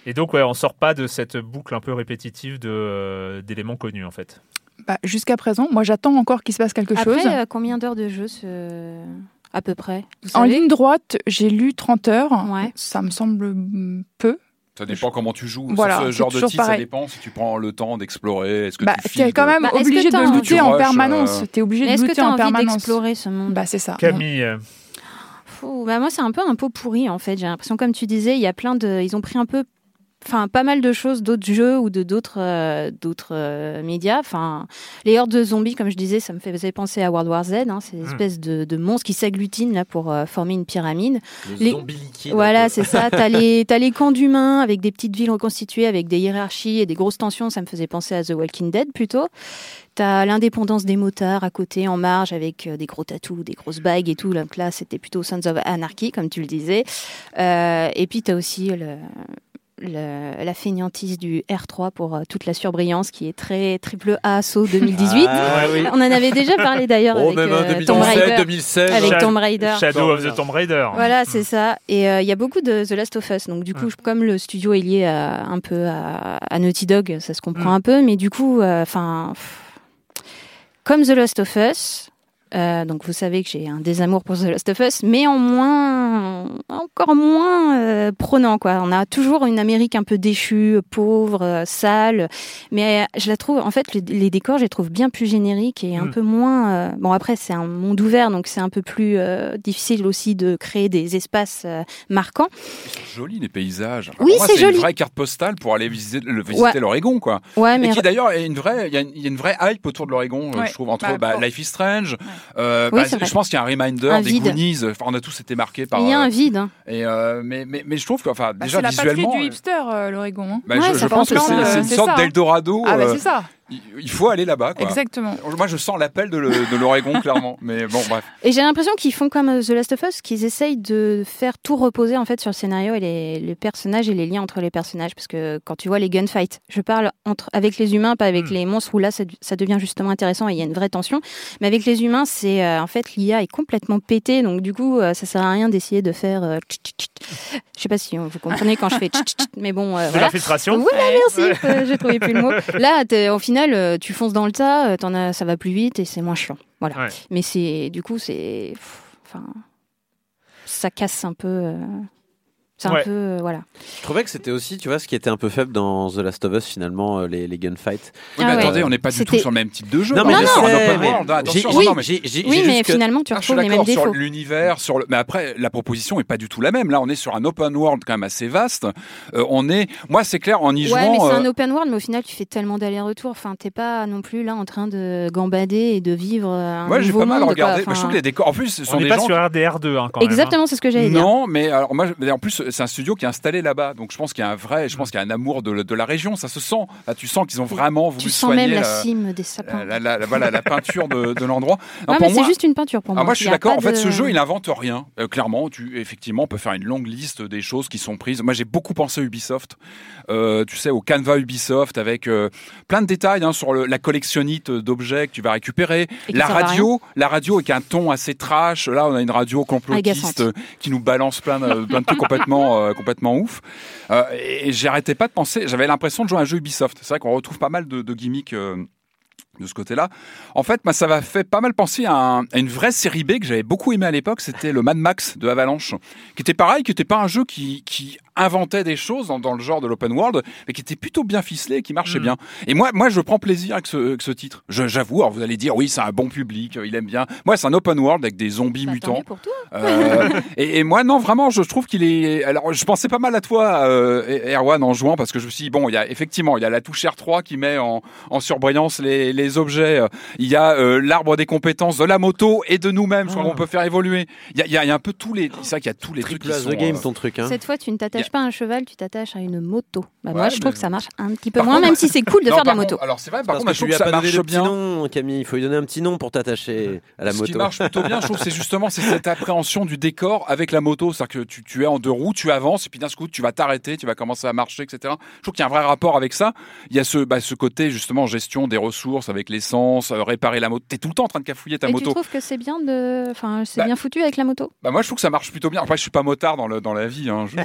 Et donc, ouais, on sort pas de cette boucle un peu répétitive de, euh, d'éléments connus, en fait. Bah, Jusqu'à présent, moi, j'attends encore qu'il se passe quelque Après, chose. euh, combien d'heures de jeu ce- à peu près? Vous En ligne droite, j'ai lu 30 heures. Ouais. Ça me semble peu. Ça dépend comment tu joues. Voilà, Sur ce genre de titre, ça dépend si tu prends le temps d'explorer. Est-ce que Bah, tu tu es quand de- même Bah, obligé de looter en permanence. Tu es obligé de Est-ce que looter tu as en envie permanence. d'explorer ce monde? Bah, c'est ça. Camille, euh, Fou, bah moi, c'est un peu un pot pourri en fait. J'ai l'impression, comme tu disais, il y a plein de. Ils ont pris un peu. Enfin, pas mal de choses d'autres jeux ou de d'autres euh, d'autres euh, médias. Enfin, les hordes de zombies, comme je disais, ça me faisait penser à World War Z. Hein, des Hmm. espèces de, de monstres qui s'agglutinent là pour euh, former une pyramide. Le les- zombie liquide. Voilà, c'est ça. T'as les, t'as les camps d'humains avec des petites villes reconstituées, avec des hiérarchies et des grosses tensions. Ça me faisait penser à The Walking Dead plutôt. T'as l'indépendance des motards à côté, en marge, avec des gros tatous, des grosses bagues et tout. Donc là, c'était plutôt Sons of Anarchy, comme tu le disais. Euh, et puis, t'as aussi le, le- la fainéantise du R3 pour euh, toute la surbrillance qui est très triple A saut 2018. Ah, oui. On en avait déjà parlé d'ailleurs Oh, avec euh, Tomb 2017, Raider. 2016. Avec Shad- Tomb Raider. Shadow of the Tomb Raider. Voilà, c'est ça. Et euh, il y a beaucoup de The Last of Us. Donc du coup, comme le studio est lié à, un peu à, à Naughty Dog, ça se comprend Mm. un peu. Mais du coup, euh, enfin, comme The Last of Us. Euh, donc vous savez que j'ai un désamour pour The Last of Us, mais en moins encore moins euh, prenant quoi. On a toujours une Amérique un peu déchue, pauvre, euh, sale, mais je la trouve, en fait, les, les décors, je les trouve bien plus génériques et un Mm. peu moins. euh, bon après, c'est un monde ouvert, donc c'est un peu plus euh, difficile aussi de créer des espaces euh, marquants. Ils sont jolis les paysages. Enfin, Oui, c'est c'est une joli. vraie carte postale pour aller visiter, le- visiter Ouais. l'Oregon, quoi. Ouais, Et mais qui d'ailleurs est une vraie, il y, a une- il y a une vraie hype autour de l'Oregon, euh, Ouais. je trouve, entre Bah, bah, Life is Strange. Euh, Oui, bah, je pense qu'il y a un reminder Un des vide. Goonies. Enfin, on a tous été marqués par. il y a euh, un vide. hein. et euh, mais, mais mais je trouve que, enfin, Bah, déjà c'est la patrie visuellement. du euh, hipster, euh, l'Oregon. hein. bah, Ouais, je, je pense que c'est une sorte ça. d'Eldorado. Ah bah euh, c'est ça, il faut aller là-bas. quoi. exactement. Moi, je sens l'appel de le- de l'Oregon, clairement. Mais bon, bref. Et j'ai l'impression qu'ils font comme euh, The Last of Us, qu'ils essayent de faire tout reposer en fait sur le scénario et les, les personnages et les liens entre les personnages. Parce que quand tu vois les gunfights, je parle entre avec les humains, pas avec Hmm. les monstres où là ça, ça devient justement intéressant et il y a une vraie tension. Mais avec les humains, c'est euh, en fait l'IA est complètement pétée, donc du coup euh, ça sert à rien d'essayer de faire. euh. Je sais pas si vous comprenez quand je fais, mais bon euh, De voilà. l'infiltration Voilà, merci. Euh, J'ai trouvé plus le mot. Là, au final, euh, tu fonces dans le tas, euh, t'en as, ça va plus vite et c'est moins chiant. Voilà. Ouais. Mais c'est, du coup, c'est, enfin, ça casse un peu. Euh, c'est un Ouais. peu, euh, voilà. Je trouvais que c'était aussi, tu vois, ce qui était un peu faible dans The Last of Us finalement, euh, les, les gunfights. Oui, Ah mais ouais. attendez, on n'est pas du tout sur le même type de jeu. Non, mais Non, exemple, non. non, mais Oui, mais finalement, tu Ah, retrouves les mêmes d'accord sur défauts. l'univers, sur le. Mais après, la proposition est pas du tout la même. Là, on est sur un open world quand même assez vaste. Euh, on est, moi, c'est clair, en y Ouais, mais jouant. c'est euh, un open world, mais au final, tu fais tellement d'allers-retours. Enfin, t'es pas non plus là en train de gambader et de vivre un Moi, j'ai pas mal regardé. Je trouve que les décors. En plus, ce sont On n'est des pas gens. sur RDR2 hein, quand même. hein. Exactement, c'est ce que j'allais dire. Non, mais alors moi, en plus, c'est un studio qui est installé là-bas, donc je pense qu'il y a un vrai, je pense qu'il y a un amour de, de la région. Ça se sent. Là, tu sens qu'ils ont vraiment voulu Tu sens soigner même la la, cime des sapins. la, la- la- voilà, la peinture de, de l'endroit. Non, c'est juste une peinture pour Ah, moi. moi, je suis d'accord. En fait, de- ce jeu, il n'invente rien. Euh, clairement, tu, effectivement, on peut faire une longue liste des choses qui sont prises. Moi, j'ai beaucoup pensé à Ubisoft. Euh, tu sais, au Canva Ubisoft, avec euh, plein de détails hein, sur le- la collectionnite d'objets que tu vas récupérer. La radio, la radio avec un ton assez trash. Là, on a une radio complotiste Agaçante. qui nous balance plein de, plein de trucs complètement, euh, complètement ouf. Euh, et j'arrêtais pas de penser. J'avais l'impression de jouer à un jeu Ubisoft. C'est vrai qu'on retrouve pas mal de, gimmicks. euh, de ce côté-là. En fait, moi, ça m'a fait pas mal penser à, un- à une vraie série B que j'avais beaucoup aimé à l'époque. C'était le Mad Max de Avalanche, qui était pareil, qui était pas un jeu qui, qui inventait des choses dans, dans le genre de l'open world, mais qui était plutôt bien ficelé et qui marchait Mm. bien. Et moi, moi, je prends plaisir avec ce, avec ce titre. J'avoue, alors vous allez dire, oui, c'est un bon public, euh, il aime bien. Moi, c'est un open world avec des zombies Bah, tant mutants. mieux pour toi. Euh, et, et moi, non, vraiment, je trouve qu'il est. Alors, je pensais pas mal à toi, euh, Erwan, en jouant, parce que je me suis dit, bon, il y a effectivement, il y a la touche R3 qui met en, en surbrillance les, les objets. Il y a euh, l'arbre des compétences de la moto et de nous-mêmes, sur Ah. qu'on peut faire évoluer. Il y a, il y un peu tous les. C'est vrai qu'il y a tous les trucs qui sont. the game, euh, ton truc. Hein. Cette fois, tu ne t'attaches pas à un cheval, tu t'attaches à une moto. Bah, Ouais, moi, je trouve mais- que ça marche un petit peu Par moins, contre- même si c'est cool de non, faire de la moto. alors c'est vrai, par contre, je trouve lui que ça marche bien. nom, Camille. Il faut lui donner un petit nom pour t'attacher à la Ce moto. qui marche plutôt bien, je trouve, c'est justement c'est cette appréhension du décor avec la moto. C'est-à-dire que tu, tu es en deux roues, tu avances, et puis d'un coup, tu vas t'arrêter, tu vas commencer à marcher, etc. Je trouve qu'il y a un vrai rapport avec ça. Il y a ce, bah, ce côté, justement, gestion des ressources avec l'essence, euh, réparer la moto. Tu es tout le temps en train de cafouiller ta Et tu moto. trouves que c'est bien de, enfin, c'est Bah, bien foutu avec la moto? Bah moi je trouve que ça marche plutôt bien. Après je suis pas motard dans, le, dans la vie. hein. Je-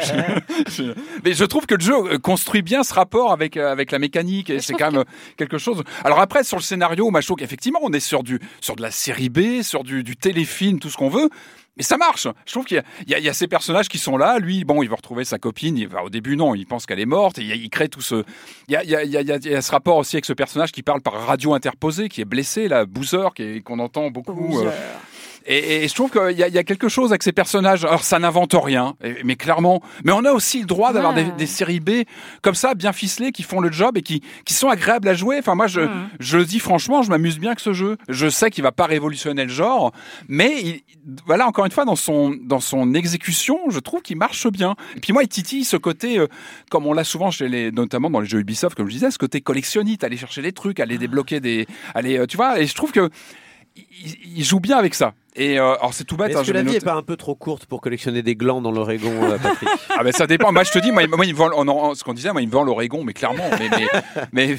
je- je- je- mais je trouve que le jeu euh, construit bien ce rapport avec, euh, avec la mécanique et c'est quand même quelque chose. Alors après sur le scénario, trouve qu'effectivement on est sur, du, sur de la série B, sur du, du téléfilm, tout ce qu'on veut. Mais ça marche. Je trouve qu'il y, y y a ces personnages qui sont là. Lui, bon, il va retrouver sa copine. Il va, au début, non, il pense qu'elle est morte. Et il, il crée tout ce. Il y, a, il y a- il y a- ce rapport aussi avec ce personnage qui parle par radio interposée, qui est blessé, là, Boozer, qu'on entend beaucoup. euh, et, et je trouve qu'il y, y a quelque chose avec ces personnages. Alors, ça n'invente rien, mais clairement. Mais on a aussi le droit d'avoir Ouais. des, des séries B comme ça, bien ficelées, qui font le job et qui, qui sont agréables à jouer. Enfin, moi, je, Mhm. je le dis franchement, je m'amuse bien avec ce jeu. Je sais qu'il va pas révolutionner le genre, mais il- voilà, encore une fois, dans son, dans son exécution, je trouve qu'il marche bien. Et puis moi, il titille ce côté, euh, comme on l'a souvent chez les, notamment dans les jeux Ubisoft, comme je disais, ce côté collectionniste, aller chercher des trucs, aller débloquer des, aller, euh, tu vois. Et je trouve que il, il joue bien avec ça. Et euh, alors c'est tout bête. Mais hein, Est-ce que la vie est noté. pas un peu trop courte pour collectionner des glands dans l'Oregon, euh, Patrick? Ah ben ça dépend. Moi je te dis, moi, moi il me vend, on en- ce qu'on disait, moi il me vend l'Oregon, mais clairement, mais mais, mais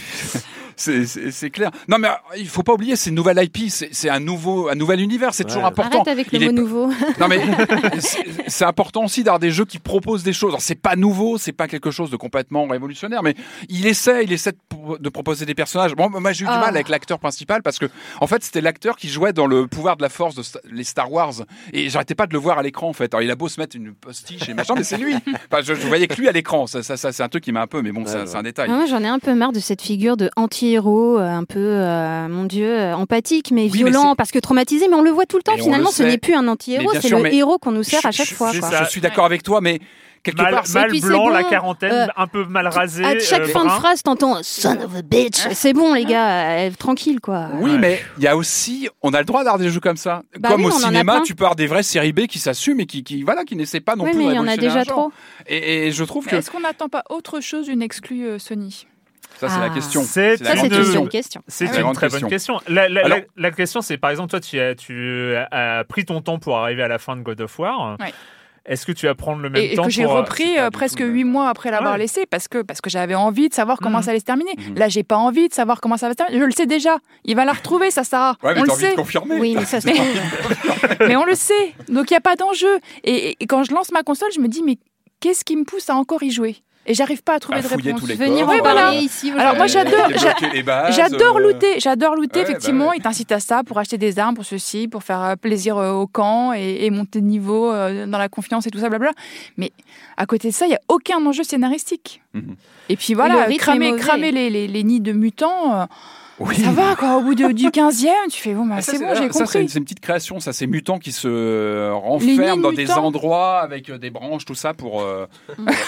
C'est- clair. Non, mais euh, il faut pas oublier, c'est une nouvelle IP, c'est c'est un nouveau, un nouvel univers, c'est toujours important. Arrête avec le Il mot est- nouveau. Non mais c'est- important aussi d'avoir des jeux qui proposent des choses. Alors c'est pas nouveau, c'est pas quelque chose de complètement révolutionnaire, mais il essaie, il essaie de, pro- de proposer des personnages. Bon, moi j'ai eu du Ah. mal avec l'acteur principal parce que en fait c'était l'acteur qui jouait dans le pouvoir de la force de Sta- les Star Wars et j'arrêtais pas de le voir à l'écran en fait. Alors il a beau se mettre une postiche et machin, mais c'est lui. Enfin, je, je voyais que lui à l'écran. Ça, ça, ça, c'est un truc qui m'a un peu, mais bon, Ouais, ça, ouais. c'est un détail. Ah, Moi, j'en ai un peu marre de cette figure de anti-héros, euh, un peu, euh, mon Dieu, euh, empathique, mais Oui, violent, parce que traumatisé, mais on le voit tout le temps. Finalement, le ce n'est plus un anti-héros, c'est le mais héros qu'on nous sert Je- à chaque je- fois. je- quoi. ça. Je suis d'accord avec toi, mais quelque Mal, part, mal blanc, bon, la quarantaine, euh, un peu mal rasé. À chaque euh, fin de phrase, t'entends Son of a bitch. C'est bon, les gars, euh, tranquille, quoi. Oui, Ouais. mais il y a aussi, on a le droit d'avoir des jeux comme ça. Bah comme oui, au cinéma, tu peux avoir des vraies séries B qui s'assument et qui, qui voilà, qui n'essaient pas non Oui, plus mais il y en a déjà trop. Et, et je trouve Mais que Est-ce qu'on n'attend pas autre chose d'une exclue euh, Sony? Ça c'est la Ah. question. C'est la une- une question. C'est une très question. bonne question. La, la- Alors- la- la question, c'est par exemple, toi, tu as, tu as pris ton temps pour arriver à la fin de God of War. Ouais. Est-ce que tu vas prendre le même et, et temps que j'ai euh, repris euh, presque huit mois après l'avoir Ouais. laissé parce que parce que j'avais envie de savoir comment Mhm. ça allait se terminer. Mhm. Là, j'ai pas envie de savoir comment ça va se terminer. Je le sais déjà. Il va la retrouver, ça Sarah. Ouais, mais on le de sait. confirmer. Oui, mais ça, c'est mais on le sait. Donc il y a pas d'enjeu. Et, et- et quand je lance ma console, je me dis mais qu'est-ce qui me pousse à encore y jouer? Et j'arrive pas à trouver À de réponse. tous les venir en voilà. parler ici. Alors, moi, j'adore- J'adore euh, looter, j'adore looter, ouais, bah effectivement. ouais. Il t'incite à ça pour acheter des armes, pour ceci, pour faire euh, plaisir euh, au camp et, et monter de niveau dans la confiance et tout ça, blabla. Mais à côté de ça, il n'y a aucun enjeu scénaristique. Mhm. Et puis voilà, cramer, les, les- les nids de mutants, euh, Oui. ça va quoi. Au bout de- du 15e, tu fais bon, bah, Ah, c'est bon, j'ai ça, c'est compris. une, c'est une petite création, ça, ces mutants qui se euh, renferment dans de des mutants. endroits avec euh, des branches, tout ça pour euh,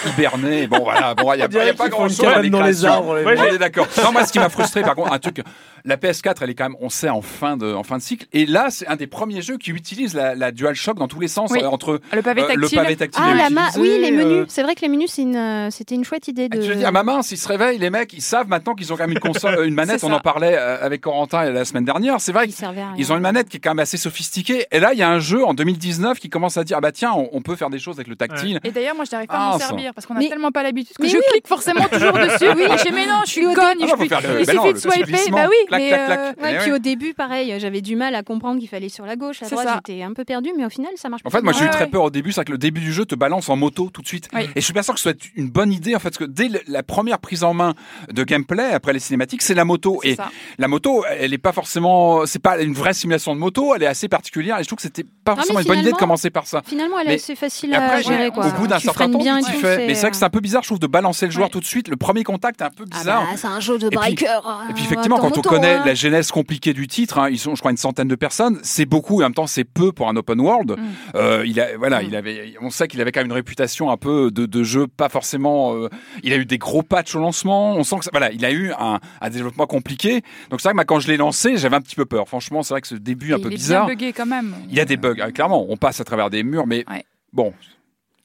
hiberner. Bon, voilà, bon, il n'y a, y a pas qu'ils font grand une chose cabane dans les arbres, les Ouais, on est d'accord. Non, moi, ce qui m'a frustré, par contre, un truc, la PS4, elle est quand même, on sait, en fin de, en fin de cycle. Et là, c'est un des premiers jeux qui utilise la, la DualShock dans tous les sens, Oui. euh, entre Le pavé euh, tactile. le pavé tactile. Ah, la main. Oui, les menus. euh, C'est vrai que les menus, c'est une, c'était une chouette idée ah, de. Tu veux dire, à ma main, s'ils se réveillent, les mecs, ils savent maintenant qu'ils ont quand même une console, une manette. On en parlait avec Corentin la semaine dernière. C'est vrai qui servait à rien. ils ont une manette qui est quand même assez sophistiquée. Et là, il y a un jeu en 2019 qui commence à dire ah bah tiens, on, on peut faire des choses avec le tactile. Et d'ailleurs, moi, je n'arrive pas Ah, à m'en ça. servir parce qu'on a Mais- tellement pas l'habitude que Mais je oui. clique forcément toujours dessus. Oui, je mais non, je suis conne. Ah, je bah, le- il suffit de swiper. Bah oui, Clac, euh, clac. Ouais, Eh puis au début, pareil, j'avais du mal à comprendre qu'il fallait sur la gauche, la droite, ça. j'étais un peu perdue, mais au final, ça marche En fait, moi, j'ai eu très peur au début, c'est que le début du jeu te balance en moto tout de suite. Oui. Et je suis pas sûr que ce soit une bonne idée, en fait, parce que dès la première prise en main de gameplay, après les cinématiques, c'est la moto. Et ça. la moto, elle est pas forcément, c'est pas une vraie simulation de moto, elle est assez particulière. Et je trouve que c'était pas forcément une bonne idée de commencer par ça. Finalement, elle est assez facile à gérer, ouais, quoi. au bout d'un certain temps, bien et tu fais. Mais c'est vrai que c'est un peu bizarre, je trouve, de balancer le joueur tout de suite. Le premier contact est un peu Ah bizarre. bah, c'est un jeu de biker. Et puis effectivement, quand on connaît la genèse compliquée du titre, hein, ils sont, je crois, une centaine de personnes. C'est beaucoup, et en même temps, c'est peu pour un open world. Mm. Euh, il a, voilà, Mm. il avait, on sait qu'il avait quand même une réputation un peu de, de jeu pas forcément. euh, il a eu des gros patchs au lancement. On sent que, ça- voilà, il a eu un, un développement compliqué. Donc c'est vrai que moi, quand je l'ai lancé, j'avais un petit peu peur. Franchement, c'est vrai que ce début un il peu est bizarre. buggé quand même. Il y a des bugs, hein, clairement. On passe à travers des murs, mais Ouais. bon.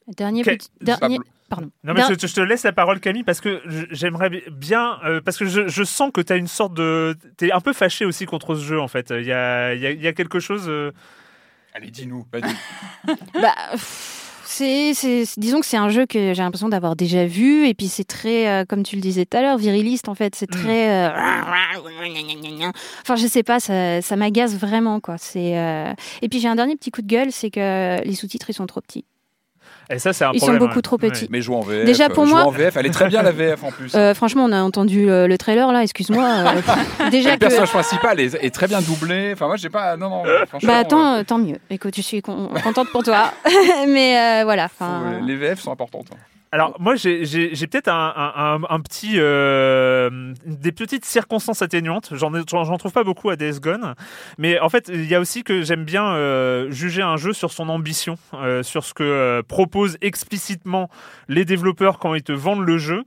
Dernier petit. Dernier... Pardon. Non, mais Der- je, te- je te laisse la parole, Camille, parce que j'aimerais bien. euh, parce que je, je sens que tu as une sorte de. Tu es un peu fâché aussi contre ce jeu, en fait. Il y a, il y a- y a quelque chose. euh, Allez, dis-nous. vas-y. Bah, pff, c'est, c'est, disons que c'est un jeu que j'ai l'impression d'avoir déjà vu, et puis c'est très, euh, comme tu le disais tout à l'heure, viriliste en fait. C'est Mm. très. euh, Enfin, je sais pas, ça, ça m'agace vraiment, quoi. C'est. euh, Et puis j'ai un dernier petit coup de gueule, c'est que les sous-titres ils sont trop petits. Et ça, c'est un Ils sont beaucoup ouais. trop petits. Mais joue en VF. Déjà, pour euh, joue moi- en VF, elle est très bien la VF en plus. Euh, franchement, on a entendu le, le trailer là, excuse-moi. euh, déjà le que. personnage principal est, est très bien doublé. Enfin, moi, j'ai pas. Non, non. Bah, euh, tant, tant mieux. Écoute, je suis con- contente pour toi. Mais euh, voilà. faut- les VF sont importantes. Alors moi j'ai- peut-être un, petit euh, des petites circonstances atténuantes. J'en trouve pas beaucoup à Days Gone, mais en fait il y a aussi que j'aime bien euh, juger un jeu sur son ambition, euh, sur ce que proposent explicitement les développeurs quand ils te vendent le jeu.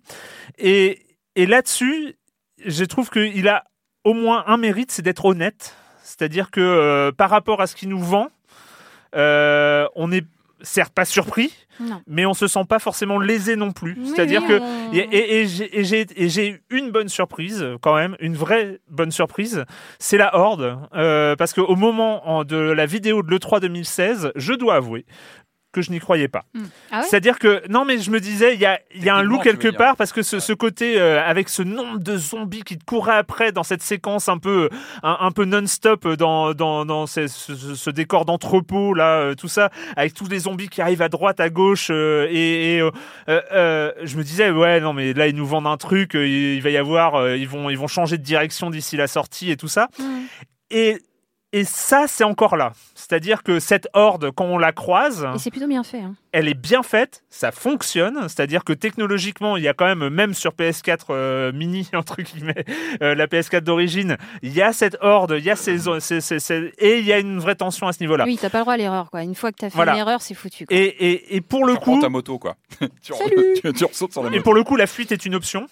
Et, et là-dessus, je trouve qu'il a au moins un mérite, c'est d'être honnête. C'est-à-dire que par rapport à ce qu'il nous vend, on n'est certes pas surpris, Non. mais on se sent pas forcément lésé non plus. Oui, C'est-à-dire oui, que on- et, j'ai- une bonne surprise quand même, une vraie bonne surprise, c'est la Horde, euh, parce qu'au moment en- de la vidéo de l'E3 2016, je dois avouer que je n'y croyais pas. Ah ouais C'est-à-dire que, non, mais je me disais, il y a, il y a un loup quelque part, parce que ce, ce côté, euh, avec ce nombre de zombies qui te couraient après dans cette séquence un peu, un, un peu non-stop dans, dans, dans ce, ce- ce décor d'entrepôt, là, euh, tout ça, avec tous les zombies qui arrivent à droite, à gauche, euh, et, et, euh, euh, euh, je me disais, ouais, non, mais là, ils nous vendent un truc, euh, il, il va y avoir, euh, ils, vont, ils vont changer de direction d'ici la sortie et tout ça. Et, et ça, c'est encore là. C'est-à-dire que cette horde, quand on la croise, Et c'est plutôt bien fait. hein. Elle est bien faite, ça fonctionne, c'est-à-dire que technologiquement, il y a quand même, même sur PS4 euh, mini, entre guillemets, euh, la PS4 d'origine, il y a cette horde, il y a ces, ces- ces- ces- et il y a une vraie tension à ce niveau-là. Oui, t'as pas le droit à l'erreur. quoi. Une fois que t'as fait Voilà. une erreur, c'est foutu. quoi. Et, et, et pour le Tu coup, ta moto, quoi. tu, Salut tu, tu ressautes sur la et moto. pour le coup, la fuite est une option.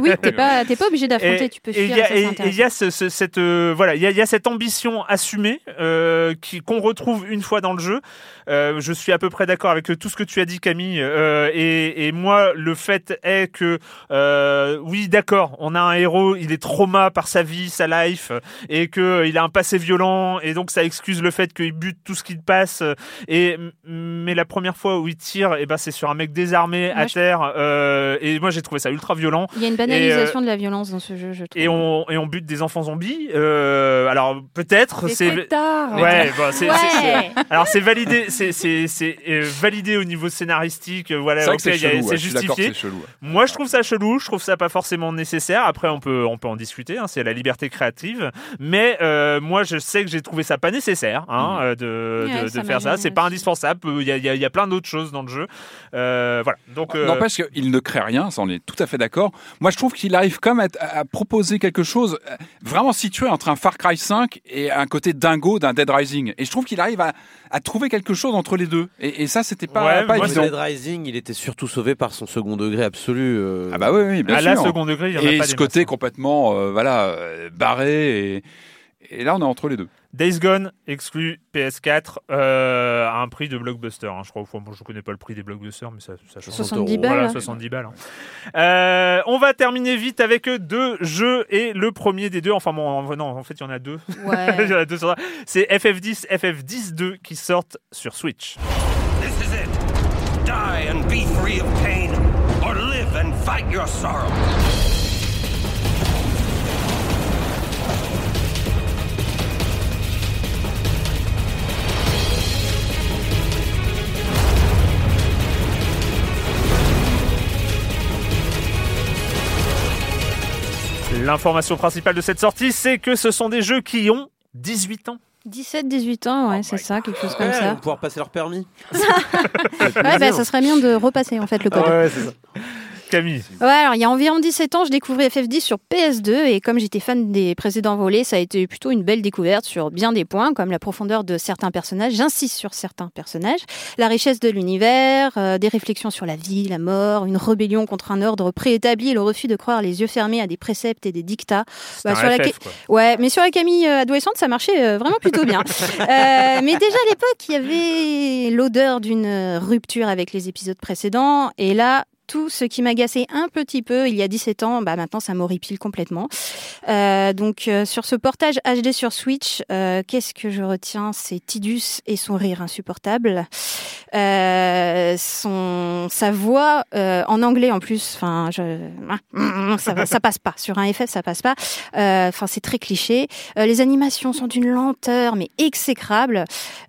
Oui, t'es pas, t'es pas obligé d'affronter, Et- tu peux et fuir. il y a- ça, c'est et- et il y a ce- ce- cette euh, voilà, il y a, il y a cette ambition assumée euh, qui qu'on retrouve une fois dans le jeu. Euh, je suis à peu près d'accord avec tout ce que tu as dit, Camille. euh, et, et moi, le fait est que euh, oui, d'accord, on a un héros, il est trauma par sa vie, sa life, et que euh, il a un passé violent, et donc ça excuse le fait qu'il bute tout ce qu'il passe. Et mais la première fois où il tire, et ben c'est sur un mec désarmé Moi, à je- terre. euh, et moi, j'ai trouvé ça ultra violent. Il y a une banalisation de la violence dans ce jeu, je trouve. Et on, et on bute des enfants zombies. Euh, alors peut-être c'est. tard. Ouais, bon, c'est, Ouais. alors c'est validé, c'est, c'est, validé au niveau scénaristique. euh, Voilà, C'est ouais, justifié. c'est chelou. ouais. Moi, je trouve ça chelou. Je trouve ça pas forcément nécessaire. Après, on peut, on peut en discuter. hein, c'est la liberté créative. Mais euh, moi, je sais que j'ai trouvé ça pas nécessaire hein, Mm. euh, de, Ouais, de, ça de faire ça. C'est pas indispensable. Il y a, il y a- il y a plein d'autres choses dans le jeu. Euh, voilà. Donc. euh, N'empêche qu'il ne crée rien, ça on est tout à fait d'accord. Moi je trouve qu'il arrive quand même à, à proposer quelque chose vraiment situé entre un Far Cry 5 et un côté dingo d'un Dead Rising. Et je trouve qu'il arrive à, à trouver quelque chose entre les deux. Et, et ça c'était pas, Ouais, pas moi, évident. Dead Rising, il était surtout sauvé par son second degré absolu. euh, Ah bah oui, oui bien à sûr. la second degré, il y en a et pas ce côté masses, hein. complètement euh, voilà euh, barré et, et là on est entre les deux. Days Gone exclu PS4 euh, à un prix de blockbuster. hein, je crois. Enfin, moi, je connais pas le prix des blockbusters, mais ça, ça change. 70 Voilà, balles. 70 balles. hein. Euh, on va terminer vite avec deux jeux et le premier des deux. Enfin bon, en, non, en fait, il y en a deux. il y Ouais. en a deux C'est FF10, FF10-2 qui sortent sur Switch. And be free of pain, or live and fight your sorrow. L'information principale de cette sortie, c'est que ce sont des jeux qui ont 18 ans. 17-18 ans, ouais, c'est ça, quelque chose comme ouais, ils ça. vont pouvoir passer leur permis. Ouais, bah, ça serait bien de repasser en fait le code. Ouais, c'est ça. Camille. Ouais, alors il y a environ 17 ans, je découvrais FF10 sur PS2 et comme j'étais fan des précédents volets, ça a été plutôt une belle découverte sur bien des points, comme la profondeur de certains personnages. J'insiste sur certains personnages, la richesse de l'univers, euh, des réflexions sur la vie, la mort, une rébellion contre un ordre préétabli et le refus de croire les yeux fermés à des préceptes et des dictats. Bah, sur la quoi. Ouais, mais sur la Camille euh, adolescente, ça marchait euh, vraiment plutôt bien. Euh, mais déjà à l'époque, il y avait l'odeur d'une rupture avec les épisodes précédents. Et là, tout ce qui m'agaçait un petit peu il y a 17 ans, bah maintenant ça m'horripile complètement. Euh, donc euh, sur ce portage HD sur Switch, euh, qu'est-ce que je retiens? C'est Tidus et son rire insupportable. Euh, son sa voix euh, en anglais en plus. Enfin, je ça, ça passe pas sur un FF, ça passe pas. Euh, Enfin, c'est très cliché. Les animations sont d'une lenteur mais exécrable.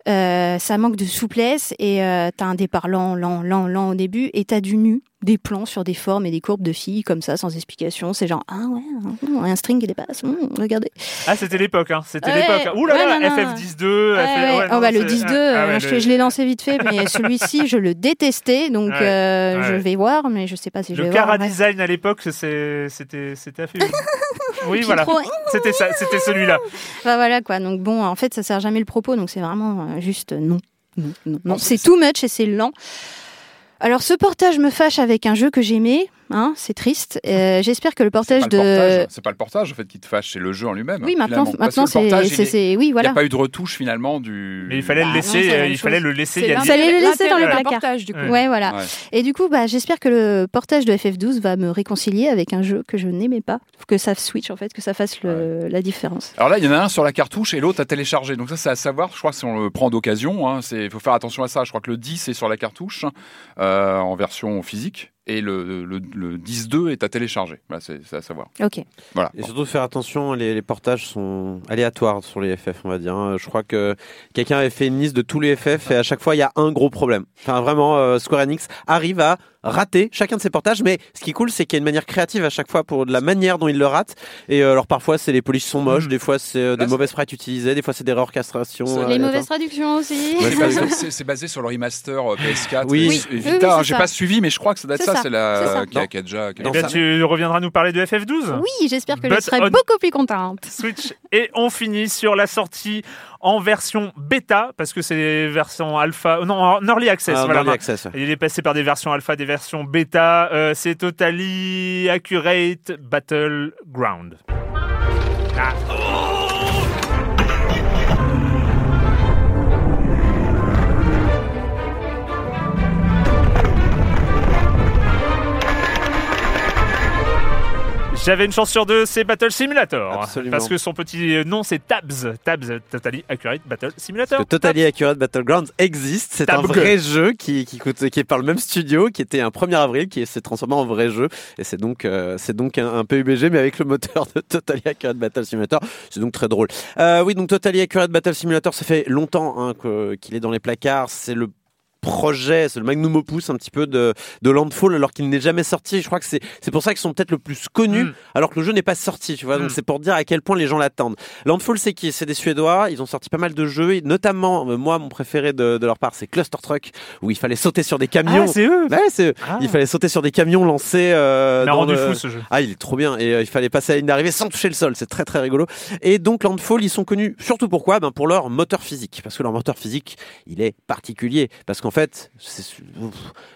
Ça manque de souplesse et t'as un départ lent, lent, lent, lent au début et t'as du nu, des plans sur des formes et des courbes de filles comme ça sans explication. C'est genre ah ouais, un string qui dépasse. hum, regardez. Ah, c'était l'époque, hein. C'était Ouais, l'époque. Ouh là ouais, là, non, non. FF10-2. Ouais, FF... Oh, bah, le c'est- 10-2, ah, euh, ouais, je, le- je l'ai lancé vite fait, mais celui-ci, je le détestais, donc euh, je vais voir, mais je sais pas si je Le vais voir. Cara en vrai. Design à l'époque, c'était c'était affaibli. oui, voilà. trop- C'était ça, c'était celui-là. Enfin, voilà quoi. Donc bon, en fait, ça sert jamais le propos, donc c'est vraiment euh, juste non. Non, non, c'est- too much et c'est lent. Alors ce portage me fâche avec un jeu que j'aimais. Hein, c'est triste. Euh, J'espère que le portage de. le portage, C'est pas le portage en fait qui te fâche, c'est le jeu en lui-même. Oui, maintenant, finalement. Maintenant le portage, c'est, il c'est, est- c'est- oui, Il n'y voilà. a pas eu de retouche finalement du. Mais il fallait Bah, le non, laisser, la euh, il fallait le laisser. Il y a l'un dix- Ça allait le laisser dans d'un placards. portage, du coup. Ouais. Ouais, voilà. Ouais. Et du coup, bah, j'espère que le portage de FF12 va me réconcilier avec un jeu que je n'aimais pas. Que ça switch, en fait, que ça fasse le- la différence. Alors là, il y en a un sur la cartouche et l'autre à télécharger. Donc ça, c'est à savoir. Je crois que si on le prend d'occasion, hein, c'est faut faire attention à ça. Je crois que le 10 est sur la cartouche euh, en version physique et le, le, le 10.2 est à télécharger. Voilà, c'est à savoir. Ok. Voilà. Et surtout faire attention, les, les portages sont aléatoires sur les FF, on va dire. hein. Je crois que quelqu'un avait fait une liste de tous les FF et à chaque fois il y a un gros problème. Enfin vraiment, euh, Square Enix arrive à rater chacun de ses portages, mais ce qui est cool, c'est qu'il y a une manière créative à chaque fois pour de la manière dont ils le ratent. Et euh, alors parfois c'est les polish sont moches, Mm. des fois c'est euh, des mauvaises sprites utilisées, des fois c'est des réorchestrations. C'est- euh, Les mauvaises traductions aussi. C'est basé- sur le remaster euh, PS4 Oui. et- Oui. Vita. oui, J'ai pas suivi, mais je crois que ça doit être C'est ça. ça. C'est C'est la qui a, qui a déjà. qui a Eh bien, tu reviendras nous parler de FF12 Oui, j'espère que But je serai on- beaucoup plus contente. Switch. Et on finit sur la sortie en version bêta, parce que c'est version alpha, non, en early access. Ah, voilà. Early Access, ouais. Il est passé par des versions alpha, des versions bêta. Euh, c'est Totally Accurate Battleground. Ah. J'avais une chance sur deux, c'est Battle Simulator. Absolument. Parce que son petit nom, c'est Tabs. Tabs, Totally Accurate Battle Simulator. Que Totally Accurate Battlegrounds existe. C'est un vrai jeu qui, qui, coûte, qui est par le même studio, qui était un 1er avril, qui s'est transformé en vrai jeu. Et c'est donc, euh, c'est donc un, un PUBG, mais avec le moteur de Totally Accurate Battle Simulator. C'est donc très drôle. Euh, oui, donc Totally Accurate Battle Simulator, ça fait longtemps hein, qu'il est dans les placards. C'est le projet, c'est le magnum opus un petit peu de, de Landfall alors qu'il n'est jamais sorti. Je crois que c'est c'est pour ça qu'ils sont peut-être le plus connus Mm. alors que le jeu n'est pas sorti, tu vois. Donc Mm. c'est pour dire à quel point les gens l'attendent. Landfall, c'est qui? C'est des Suédois. Ils ont sorti pas mal de jeux, et notamment euh, moi mon préféré de, de leur part, c'est Cluster Truck où il fallait sauter sur des camions. Ah, c'est eux Ouais, c'est eux. Ah. Il fallait sauter sur des camions lancés. Euh, dans rendu le- fou ce jeu. ah, il est trop bien. Et euh, il fallait passer à la ligne d'arrivée sans toucher le sol. C'est très très rigolo. Et donc Landfall, ils sont connus surtout pourquoi? Ben, Pour leur moteur physique. Parce que leur moteur physique, il est particulier. Parce qu'en fait, c'est-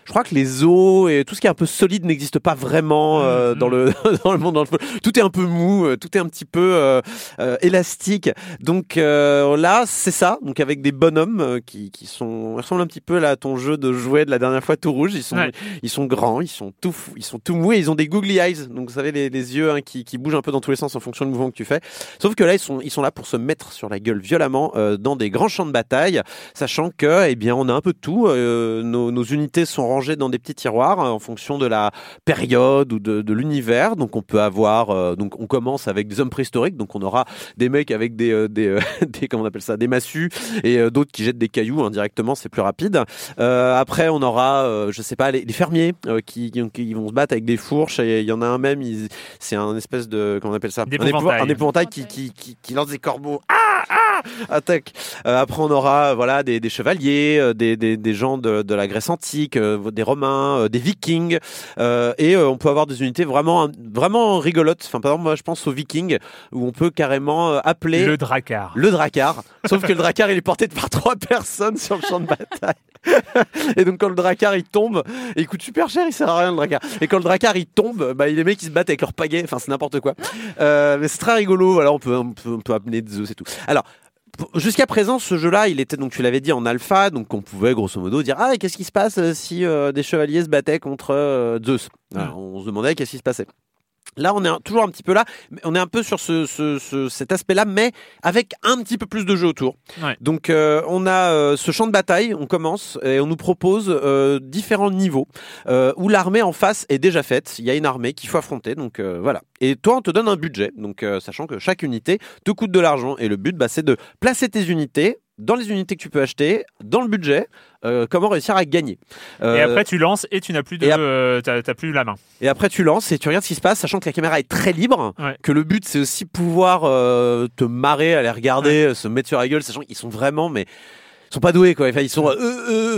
je crois que les os et tout ce qui est un peu solide n'existe pas vraiment euh, Mhm. dans, le, dans le monde. Tout est un peu mou, euh, tout est un petit peu euh, euh, élastique. Donc là, c'est ça. Donc avec des bonhommes qui, qui sont... Ressemblent un petit peu là, à ton jeu de jouets de la dernière fois tout rouge. Ils sont, Ouais. ils sont grands, ils sont tout, ils sont tout mous et ils ont des googly eyes. Donc, vous savez, les, les yeux hein, qui, qui bougent un peu dans tous les sens en fonction du mouvement que tu fais. Sauf que là, ils sont, ils sont là pour se mettre sur la gueule violemment dans des grands champs de bataille, sachant que, eh bien, on a un peu de tout. Euh, nos, nos unités sont rangées dans des petits tiroirs hein, en fonction de la période ou de, de l'univers. Donc, on peut avoir, euh, donc, on commence avec des hommes préhistoriques. Donc, on aura des mecs avec des, euh, des, des comment on appelle ça, des massues et d'autres qui jettent des cailloux indirectement. C'est plus rapide. Après, on aura, je sais pas, les, les fermiers qui, qui, vont se battre avec des fourches. Et il y en a un même, c'est un espèce de, comment on appelle ça, un, épouvantail qui, qui, qui, qui lance des corbeaux. Ah, ah, attaque. Euh, après, on aura, euh, voilà, des, des chevaliers, euh, des, des, des gens de, de la Grèce antique, euh, des Romains, des Vikings, euh, et on peut avoir des unités vraiment, vraiment rigolotes. Enfin, par exemple, moi, je pense aux Vikings où on peut carrément appeler Le Dracar. le Dracar. Sauf que le Dracar, il est porté par trois personnes sur le champ de bataille. et donc, quand le Dracar, il tombe, et il coûte super cher, il sert à rien, le Dracar. Et quand le Dracar, il tombe, bah, les mecs, ils se battent avec leurs pagaies. Enfin, c'est n'importe quoi. Euh, mais c'est très rigolo. Voilà, on peut, on peut, on peut amener des œufs et tout. Alors, Jusqu'à présent, ce jeu-là, il était donc tu l'avais dit en alpha, donc on pouvait grosso modo dire ah qu'est-ce qui se passe euh, si euh, des chevaliers se battaient contre euh, Zeus? Alors, On se demandait qu'est-ce qui se passait? Là, on est toujours un petit peu là, on est un peu sur ce, ce- ce- cet aspect-là, mais avec un petit peu plus de jeu autour. Ouais. Donc, euh, on a euh, ce champ de bataille, on commence et on nous propose euh, différents niveaux où l'armée en face est déjà faite. Il y a une armée qu'il faut affronter, donc voilà. Et toi, on te donne un budget, donc sachant que chaque unité te coûte de l'argent et le but, bah, c'est de placer tes unités dans les unités que tu peux acheter, dans le budget, euh, comment réussir à gagner. Et Euh, après, tu lances et tu n'as plus de, euh, plus la main. et après, tu lances et tu regardes ce qui se passe, sachant que la caméra est très libre, Ouais. que le but c'est aussi pouvoir euh, te marrer, aller regarder, se mettre sur la gueule, sachant qu'ils sont vraiment, mais sont pas doués quoi. Enfin, ils sont, euh,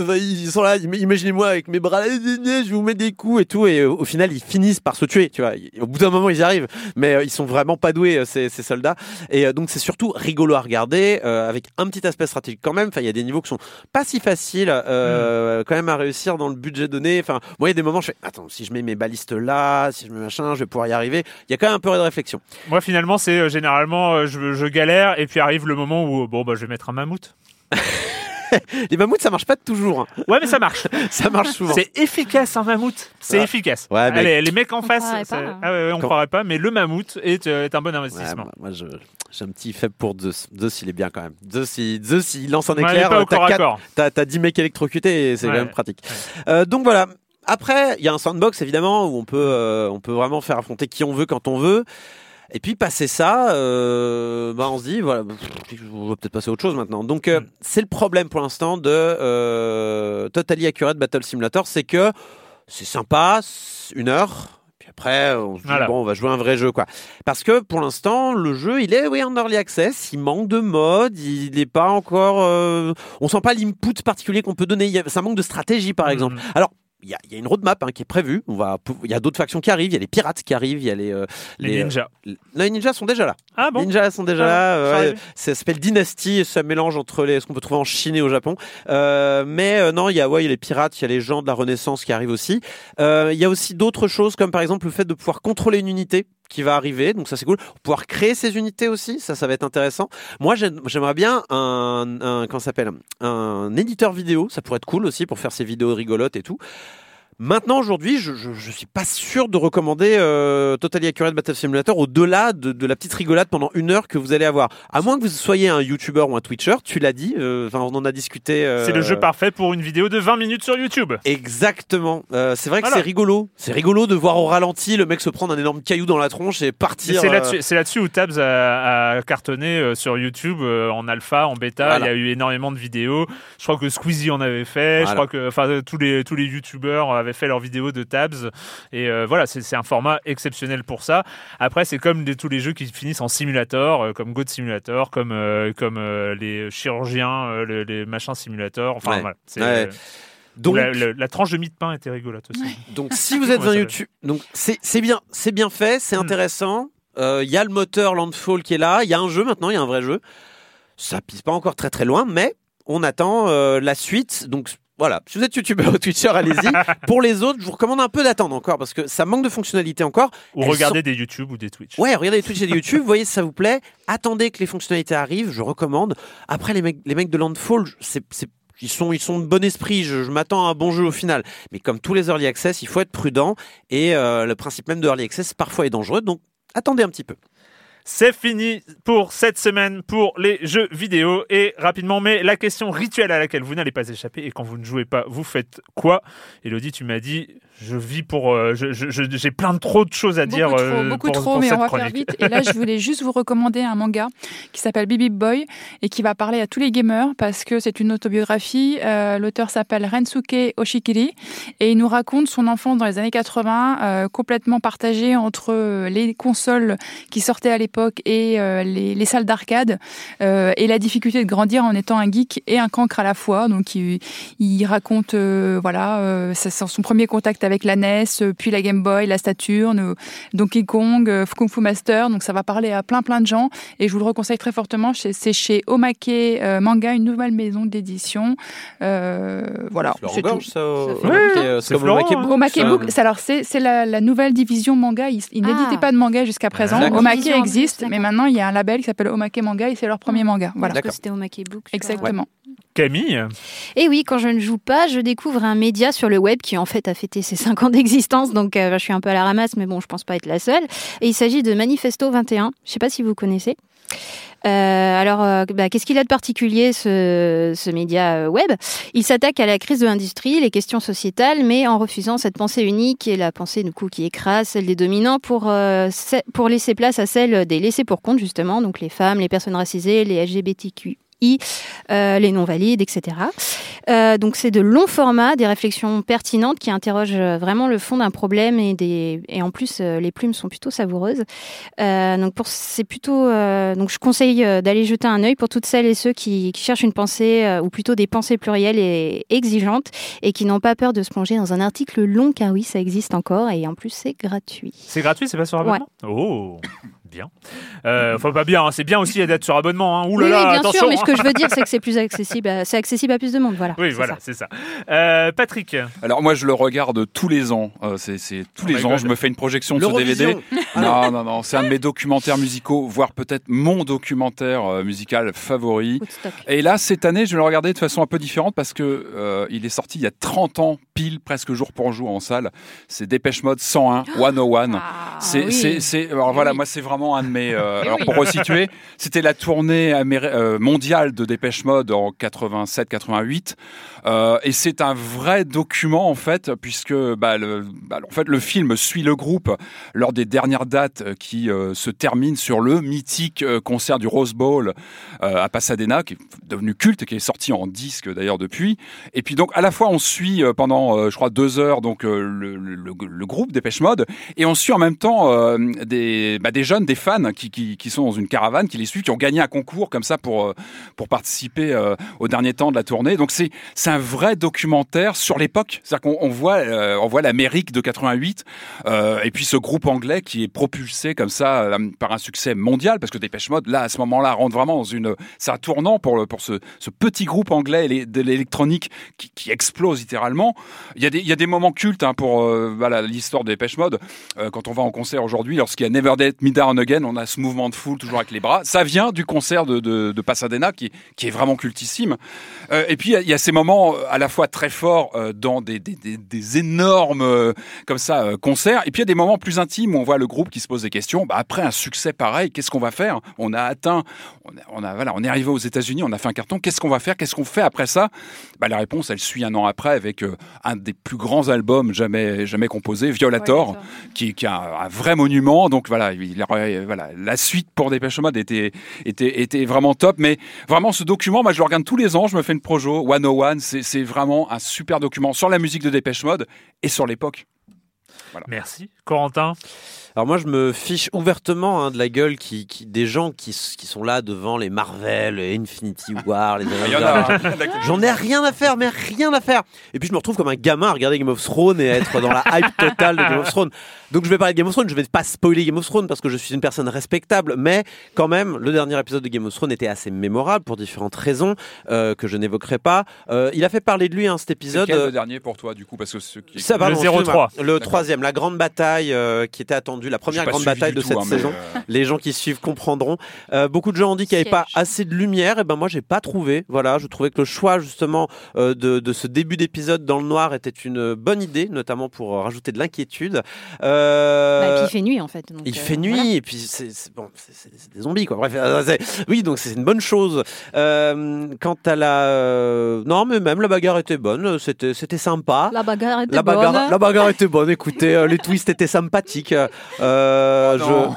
euh, ils sont là. im- Imaginez-moi avec mes bras, là, je vous mettre des coups et tout, et euh, au final ils finissent par se tuer. Tu vois, au bout d'un moment ils y arrivent, mais ils sont vraiment pas doués ces, ces soldats. Et donc c'est surtout rigolo à regarder, euh, avec un petit aspect stratégique quand même. Enfin, il y a des niveaux qui sont pas si faciles quand même à réussir dans le budget donné. Enfin, moi il y a des moments, je fais, attends, si je mets mes balistes là, si je mets machin, je vais pouvoir y arriver. Il y a quand même un peu de réflexion. Moi, finalement, c'est généralement, je, je galère, et puis arrive le moment où, bon, bah, je vais mettre un mammouth. Les mammouths, ça marche pas toujours. hein. Ouais, mais ça marche. Ça marche souvent. C'est efficace, un mammouth. C'est Ouais. efficace. Ouais, mais- Allez, les mecs en face, pas, hein. ah ouais, ouais, on Quand- croirait pas, mais le mammouth est, euh, est un bon Ouais, investissement. moi, j'ai un petit faible pour Zeus. Zeus, il est bien quand même. Zeus, il, Zeus, il lance un éclair. pas au t'as corps à quatre- corps. T'as, t'as 10 mecs électrocutés et c'est Ouais. quand même pratique. Euh, donc voilà. Après, il y a un sandbox évidemment où on peut, euh, on peut vraiment faire affronter qui on veut quand on veut. Et puis passer ça, euh, bah on se dit voilà, on va peut-être passer à autre chose maintenant. Donc euh, Mm. c'est le problème pour l'instant de euh, Totally Accurate Battle Simulator, c'est que c'est sympa, une heure. Puis après, on se dit Voilà. bon, on va jouer un vrai jeu quoi. Parce que pour l'instant, le jeu, il est oui en early access, il manque de mode, il n'est pas encore, euh, on sent pas l'input particulier qu'on peut donner. Ça manque de stratégie par exemple. Mhm. Alors il y a, il y a une roadmap hein, qui est prévue. On va, il y a d'autres factions qui arrivent. Il y a les pirates qui arrivent. Il y a les, euh, Les euh, ninjas. non, les ninjas sont déjà là. Ah bon Les ninjas sont déjà Ah, là. euh, ouais, ça s'appelle Dynasty. Ça mélange entre les, ce qu'on peut trouver en Chine et au Japon. Euh, mais euh, non, il y a ouais, il y a les pirates, il y a les gens de la Renaissance qui arrivent aussi. Euh, il y a aussi d'autres choses comme par exemple le fait de pouvoir contrôler une unité qui va arriver. Donc ça c'est cool. Pouvoir créer ces unités aussi, ça ça va être intéressant. Moi j'aime- j'aimerais bien un, un comment s'appelle? Un éditeur vidéo. Ça pourrait être cool aussi pour faire ces vidéos rigolotes et tout. Maintenant, aujourd'hui, je, je suis pas sûr de recommander euh, Totally Accurate Battle Simulator au-delà de, de la petite rigolade pendant une heure que vous allez avoir. À moins que vous soyez un YouTuber ou un Twitcher, tu l'as dit, euh, on en a discuté. euh, C'est le jeu parfait pour une vidéo de 20 minutes sur YouTube. Exactement. Euh, c'est vrai que Voilà. c'est rigolo. C'est rigolo de voir au ralenti le mec se prendre un énorme caillou dans la tronche et partir. C'est euh, là-dessus, c'est là-dessus où Tabs a, a cartonné sur YouTube en alpha, en bêta. Voilà. Il y a eu énormément de vidéos. Je crois que Squeezie en avait fait. Je crois que, tous les tous les YouTubeurs avaient fait leurs vidéos de Tabs. Et euh, voilà, c'est un format exceptionnel pour ça. Après, c'est comme les- tous les jeux qui finissent en simulator, euh, comme God Simulator, comme euh, comme euh, les chirurgiens, euh, le- les machins simulators. Enfin, Ouais. voilà. C'est, Ouais. euh, Donc, la, la- la tranche de mie de pain était rigolote aussi. donc si vous êtes un YouTube, donc c'est c'est bien, c'est bien fait, c'est Mm. intéressant. Euh, Il y a le moteur Landfall qui est là. Il y a un jeu maintenant, il y a un vrai jeu. Ça pisse pas encore très très loin, mais on attend euh, la suite. Donc voilà, si vous êtes youtubeur ou twitcher, allez-y. Pour les autres, je vous recommande un peu d'attendre encore parce que ça manque de fonctionnalités encore. Ou Elles regarder des YouTube ou des Twitch. Ouais, regardez les Twitch et les YouTube, voyez si ça vous plaît. Attendez que les fonctionnalités arrivent, je recommande. Après, les mecs, les mecs de Landfall, c'est, c'est- ils sont, ils sont de bon esprit. Je, je m'attends à un bon jeu au final. Mais comme tous les early access, il faut être prudent et euh, le principe même de early access parfois est dangereux. Donc, attendez un petit peu. C'est fini pour cette semaine pour les jeux vidéo. Et rapidement, mais la question rituelle à laquelle vous n'allez pas échapper, et quand vous ne jouez pas, vous faites quoi? Elodie, tu m'as dit, je vis pour. euh, je- je- je- J'ai plein de trop de choses à dire. Beaucoup trop, euh, beaucoup pour- trop, pour mais on va faire vite. Et là, je voulais juste vous recommander un manga qui s'appelle Bibi Boy et qui va parler à tous les gamers parce que c'est une autobiographie. Euh, L'auteur s'appelle Rensuke Oshikiri et il nous raconte son enfance dans les années 80, euh, complètement partagée entre les consoles qui sortaient à l'époque et les, les salles d'arcade et la difficulté de grandir en étant un geek et un cancre à la fois. Donc, il, il raconte voilà son premier contact avec la NES, euh, puis la Game Boy, la Saturn, Donkey Kong, euh, Kung Fu Master. Donc ça va parler à plein plein de gens et je vous le reconseille très fortement. C'est chez Omake euh, Manga, une nouvelle maison d'édition. Euh, voilà. C'est tout. ça. euh, c'est comme Florent, Maquet hein. Book, Omake. Book, c'est- alors c'est c'est la, la nouvelle division manga. Ils, ils Ah. n'éditaient pas de manga jusqu'à présent. Omake existe, mais maintenant il y a un label qui s'appelle Omake Manga et c'est leur premier manga. Voilà. D'accord. C'était au Mackey Book. crois. Camille, Et oui, quand je ne joue pas, je découvre un média sur le web qui en fait a fêté ses 5 ans d'existence, donc euh, je suis un peu à la ramasse, mais bon, je pense pas être la seule. Et il s'agit de Manifesto 21. Je sais pas si vous connaissez. Euh, alors, euh, bah, qu'est-ce qu'il a de particulier ce, média web? Il s'attaque à la crise de l'industrie, les questions sociétales, mais en refusant cette pensée unique et la pensée du coup qui écrase celle des dominants pour pour laisser place à celle des laissés pour compte justement, donc les femmes, les personnes racisées, les Euh, les non valides, etc. Euh, donc c'est de long format, des réflexions pertinentes qui interrogent vraiment le fond d'un problème et des et en plus euh, les plumes sont plutôt savoureuses. Donc pour c'est plutôt donc je conseille d'aller jeter un œil pour toutes celles et ceux qui, qui cherchent une pensée ou plutôt des pensées plurielles et exigeantes et qui n'ont pas peur de se plonger dans un article long car oui ça existe encore et en plus c'est gratuit. C'est gratuit, c'est pas sur abonnement? Oh, bien. Euh, enfin, pas bien, hein, c'est bien aussi d'être sur abonnement. Hein. Ouh là oui, là, oui, bien attention. sûr, mais ce que hein. je veux dire c'est que c'est plus accessible, à, c'est accessible à plus de monde, voilà. Oui, voilà, c'est ça. Euh, Patrick, Alors moi je le regarde tous les ans. Euh, c'est tous Oh my les ans. God. Je me fais une projection de ce DVD. L'Eurovision. Non non non. C'est un de mes documentaires musicaux, voire peut-être mon documentaire euh, musical favori. Woodstock. Et là, cette année, je vais le regarder de façon un peu différente parce que euh, il est sorti il y a 30 ans, pile, presque jour pour jour en salle. C'est Dépêche Mode 101, 101. Ah, C'est, oui. c'est, c'est, alors voilà, oui. moi c'est vraiment un de mes. euh, Eh alors oui. pour resituer, c'était la tournée euh, mondiale de Dépêche Mode en 87-88, euh, et c'est un vrai document en fait, puisque bah, le, bah, en fait le film suit le groupe lors des dernières dates qui euh, se terminent sur le mythique euh, concert du Rose Bowl à Pasadena, qui est devenu culte, qui est sorti en disque d'ailleurs depuis. Et puis donc à la fois on suit pendant, je crois, deux heures donc le, le, le groupe Dépêche Mode, et on suit en même temps des, bah, des jeunes, des fans qui, sont dans une caravane, qui les suivent, qui ont gagné un concours comme ça pour, participer au dernier temps de la tournée. Donc c'est un vrai documentaire sur l'époque. C'est-à-dire qu'on on voit, euh, voit l'Amérique de 88 euh, et puis ce groupe anglais qui est propulsé comme ça euh, par un succès mondial parce que Dépêche Mode là à ce moment-là rentre vraiment dans une c'est un tournant pour le, pour ce, ce petit groupe anglais de l'électronique qui, explose littéralement. Il y a des il y a des moments cultes hein, pour euh, voilà l'histoire de Dépêche Mode quand on va en concert aujourd'hui lorsqu'il y a Never Let Me Down Again on a ce mouvement de foule toujours avec les bras ça vient du concert de, de, de Pasadena qui qui est vraiment cultissime et puis il y a- il y, a ces moments euh, à la fois très forts euh, dans des, des, des, des énormes euh, comme ça concerts, et puis il y a des moments plus intimes où on voit le groupe qui se pose des questions. Bah, après un succès pareil, qu'est-ce qu'on va faire? On a atteint, on a, on a voilà, on est arrivé aux États-Unis, on a fait un carton. Qu'est-ce qu'on va faire? Qu'est-ce qu'on fait après ça? Bah, la réponse, elle suit un an après avec un des plus grands albums jamais jamais composés, Violator, qui, qui est un, vrai monument. Donc voilà, il, voilà, la suite pour Dépêche Mode était était était vraiment top. Mais vraiment, ce document, moi, je le regarde tous les ans. Je me fais une projo 101. C'est vraiment un super document sur la musique de Dépêche Mode et sur l'époque. merci. Corentin, Alors moi, je me fiche ouvertement hein, de la gueule qui, qui- des gens qui, sont là devant les Marvel, les Infinity War, les Il y en a. Avengers. J'en ai rien à faire, mais rien à faire. Et puis je me retrouve comme un gamin à regarder Game of Thrones et être dans la hype totale de Game of Thrones. Donc je vais parler de Game of Thrones, je vais pas spoiler Game of Thrones parce que je suis une personne respectable, mais quand même, le dernier épisode de Game of Thrones était assez mémorable pour différentes raisons euh, que je n'évoquerai pas. Euh, il a fait parler de lui hein, cet épisode. lequel le dernier pour toi, du coup, parce que ceux qui Ça, pardon, Le excuse-moi. 03. Le troisième, la grande bataille euh, qui était attendue, la première grande bataille de tout, cette hein, saison. euh, Les gens qui suivent comprendront. Euh, beaucoup de gens ont dit qu'il n'y avait pas assez de lumière. Et ben moi, j'ai pas trouvé. Voilà, je trouvais que le choix justement euh, de, de ce début d'épisode dans le noir était une bonne idée, notamment pour rajouter de l'inquiétude. Euh, Bah, et puis il fait nuit en fait. donc, il euh, fait nuit voilà. et puis c'est bon, des zombies quoi. Bref, oui donc c'est une bonne chose. Euh, quant à la non mais même la bagarre était bonne, c'était c'était sympa. La bagarre était La bagarre, bonne. la bagarre était bonne. Écoutez, euh, les twists étaient sympathiques. Euh, Oh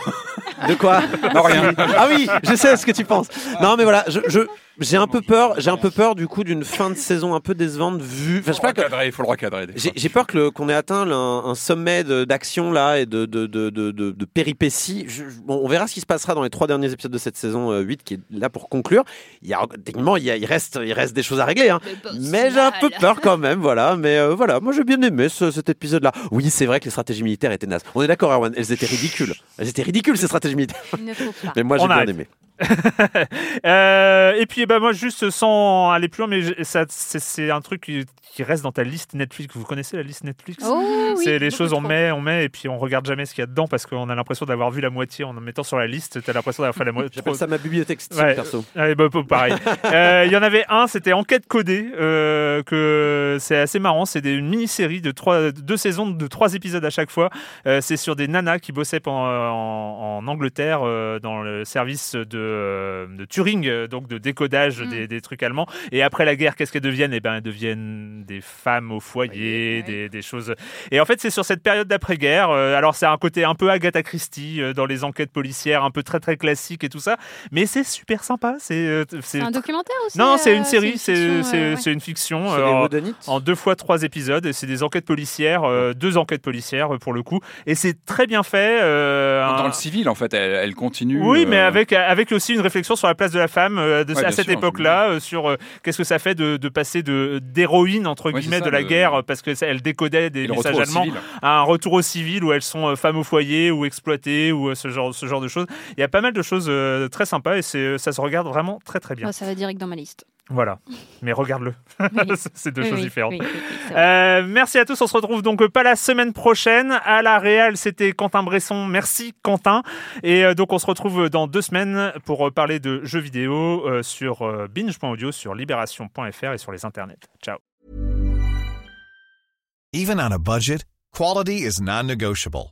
je... De quoi Non, rien. Ah oui, je sais ce que tu penses. Non, mais voilà, je, je- j'ai un peu peur. J'ai un peu peur du coup d'une fin de saison un peu décevante vu. Enfin, je sais pas que. recadrer, il faut le recadrer. J'ai peur que qu'on ait atteint un, un sommet d'action là et de, de, de, de, de- de péripéties. Je- je- bon, on verra ce qui se passera dans les trois derniers épisodes de cette saison euh, 8 qui est là pour conclure. Il y a techniquement il, y a- il reste il reste des choses à régler. Hein. Mais j'ai un peu peur quand même, voilà. Mais euh, voilà, moi j'ai bien aimé ce- cet épisode-là. Oui, c'est vrai que les stratégies militaires étaient nazes. On est d'accord, Erwan, elles étaient ridicules. Elles étaient ridicules ces stratégies militaires. Mais moi j'ai bien arrête. aimé. Euh, et puis, eh ben, moi, juste sans aller plus loin, mais je- ça, c'est, c'est un truc qui, qui reste dans ta liste Netflix. Vous connaissez la liste Netflix? Oh, oui, C'est les choses on met, on met, et puis on regarde jamais ce qu'il y a dedans parce qu'on a l'impression d'avoir vu la moitié en en mettant sur la liste. T'as l'impression d'avoir fait la moitié. J'appelle ça ma bibliothèque Steam, Ouais. perso. Ouais, bah, bah, pareil. Euh, Il y en avait un, c'était Enquête codée, euh, que c'est assez marrant. C'est des- une mini-série de trois, deux saisons de trois épisodes à chaque fois. Euh, c'est sur des nanas qui bossaient en, en- en Angleterre euh, dans le service de de Turing, euh, donc de décodage Mm. des, des trucs allemands. Et après la guerre, qu'est-ce qu'elles deviennent? Eh ben, elles deviennent des femmes au foyer, des, des choses. Et en fait, c'est sur cette période d'après-guerre. euh, alors, c'est un côté un peu Agatha Christie euh, dans les enquêtes policières, un peu très très classique et tout ça. Mais c'est super sympa. C'est euh, C'est un documentaire aussi non, c'est une série, c'est fiction, c'est- euh, ouais. c'est une fiction. C'est euh, les en- deux fois trois épisodes et c'est des enquêtes policières, euh, deux enquêtes policières pour le coup et c'est très bien fait. euh, Dans un- le civil, en fait, elle, elle continue. oui, mais avec avec aussi une réflexion sur la place de la femme euh, de, Ouais, à cette époque-là, euh, sur euh, qu'est-ce que ça fait de, de passer de d'héroïne entre Ouais, c'est guillemets ça, de la le- guerre parce que ça- elle décodait des messages allemands à un retour au civil où elles sont euh, femmes au foyer ou exploitées ou euh, ce genre ce genre de choses. Il y a pas mal de choses euh, très sympas et c'est ça se regarde vraiment très très bien. Ça va direct dans ma liste. Voilà, mais regarde-le, Oui. c'est deux Oui, choses oui, différentes. oui, oui, oui, c'est vrai. Euh, merci à tous. On se retrouve donc pas la semaine prochaine. À la Réal, c'était Quentin Bresson. Merci Quentin. Et euh, donc on se retrouve dans deux semaines pour euh, parler de jeux vidéo euh, sur euh, binge.audio, sur libération.fr et sur les internets. Ciao. Even on a budget, quality is non-negotiable.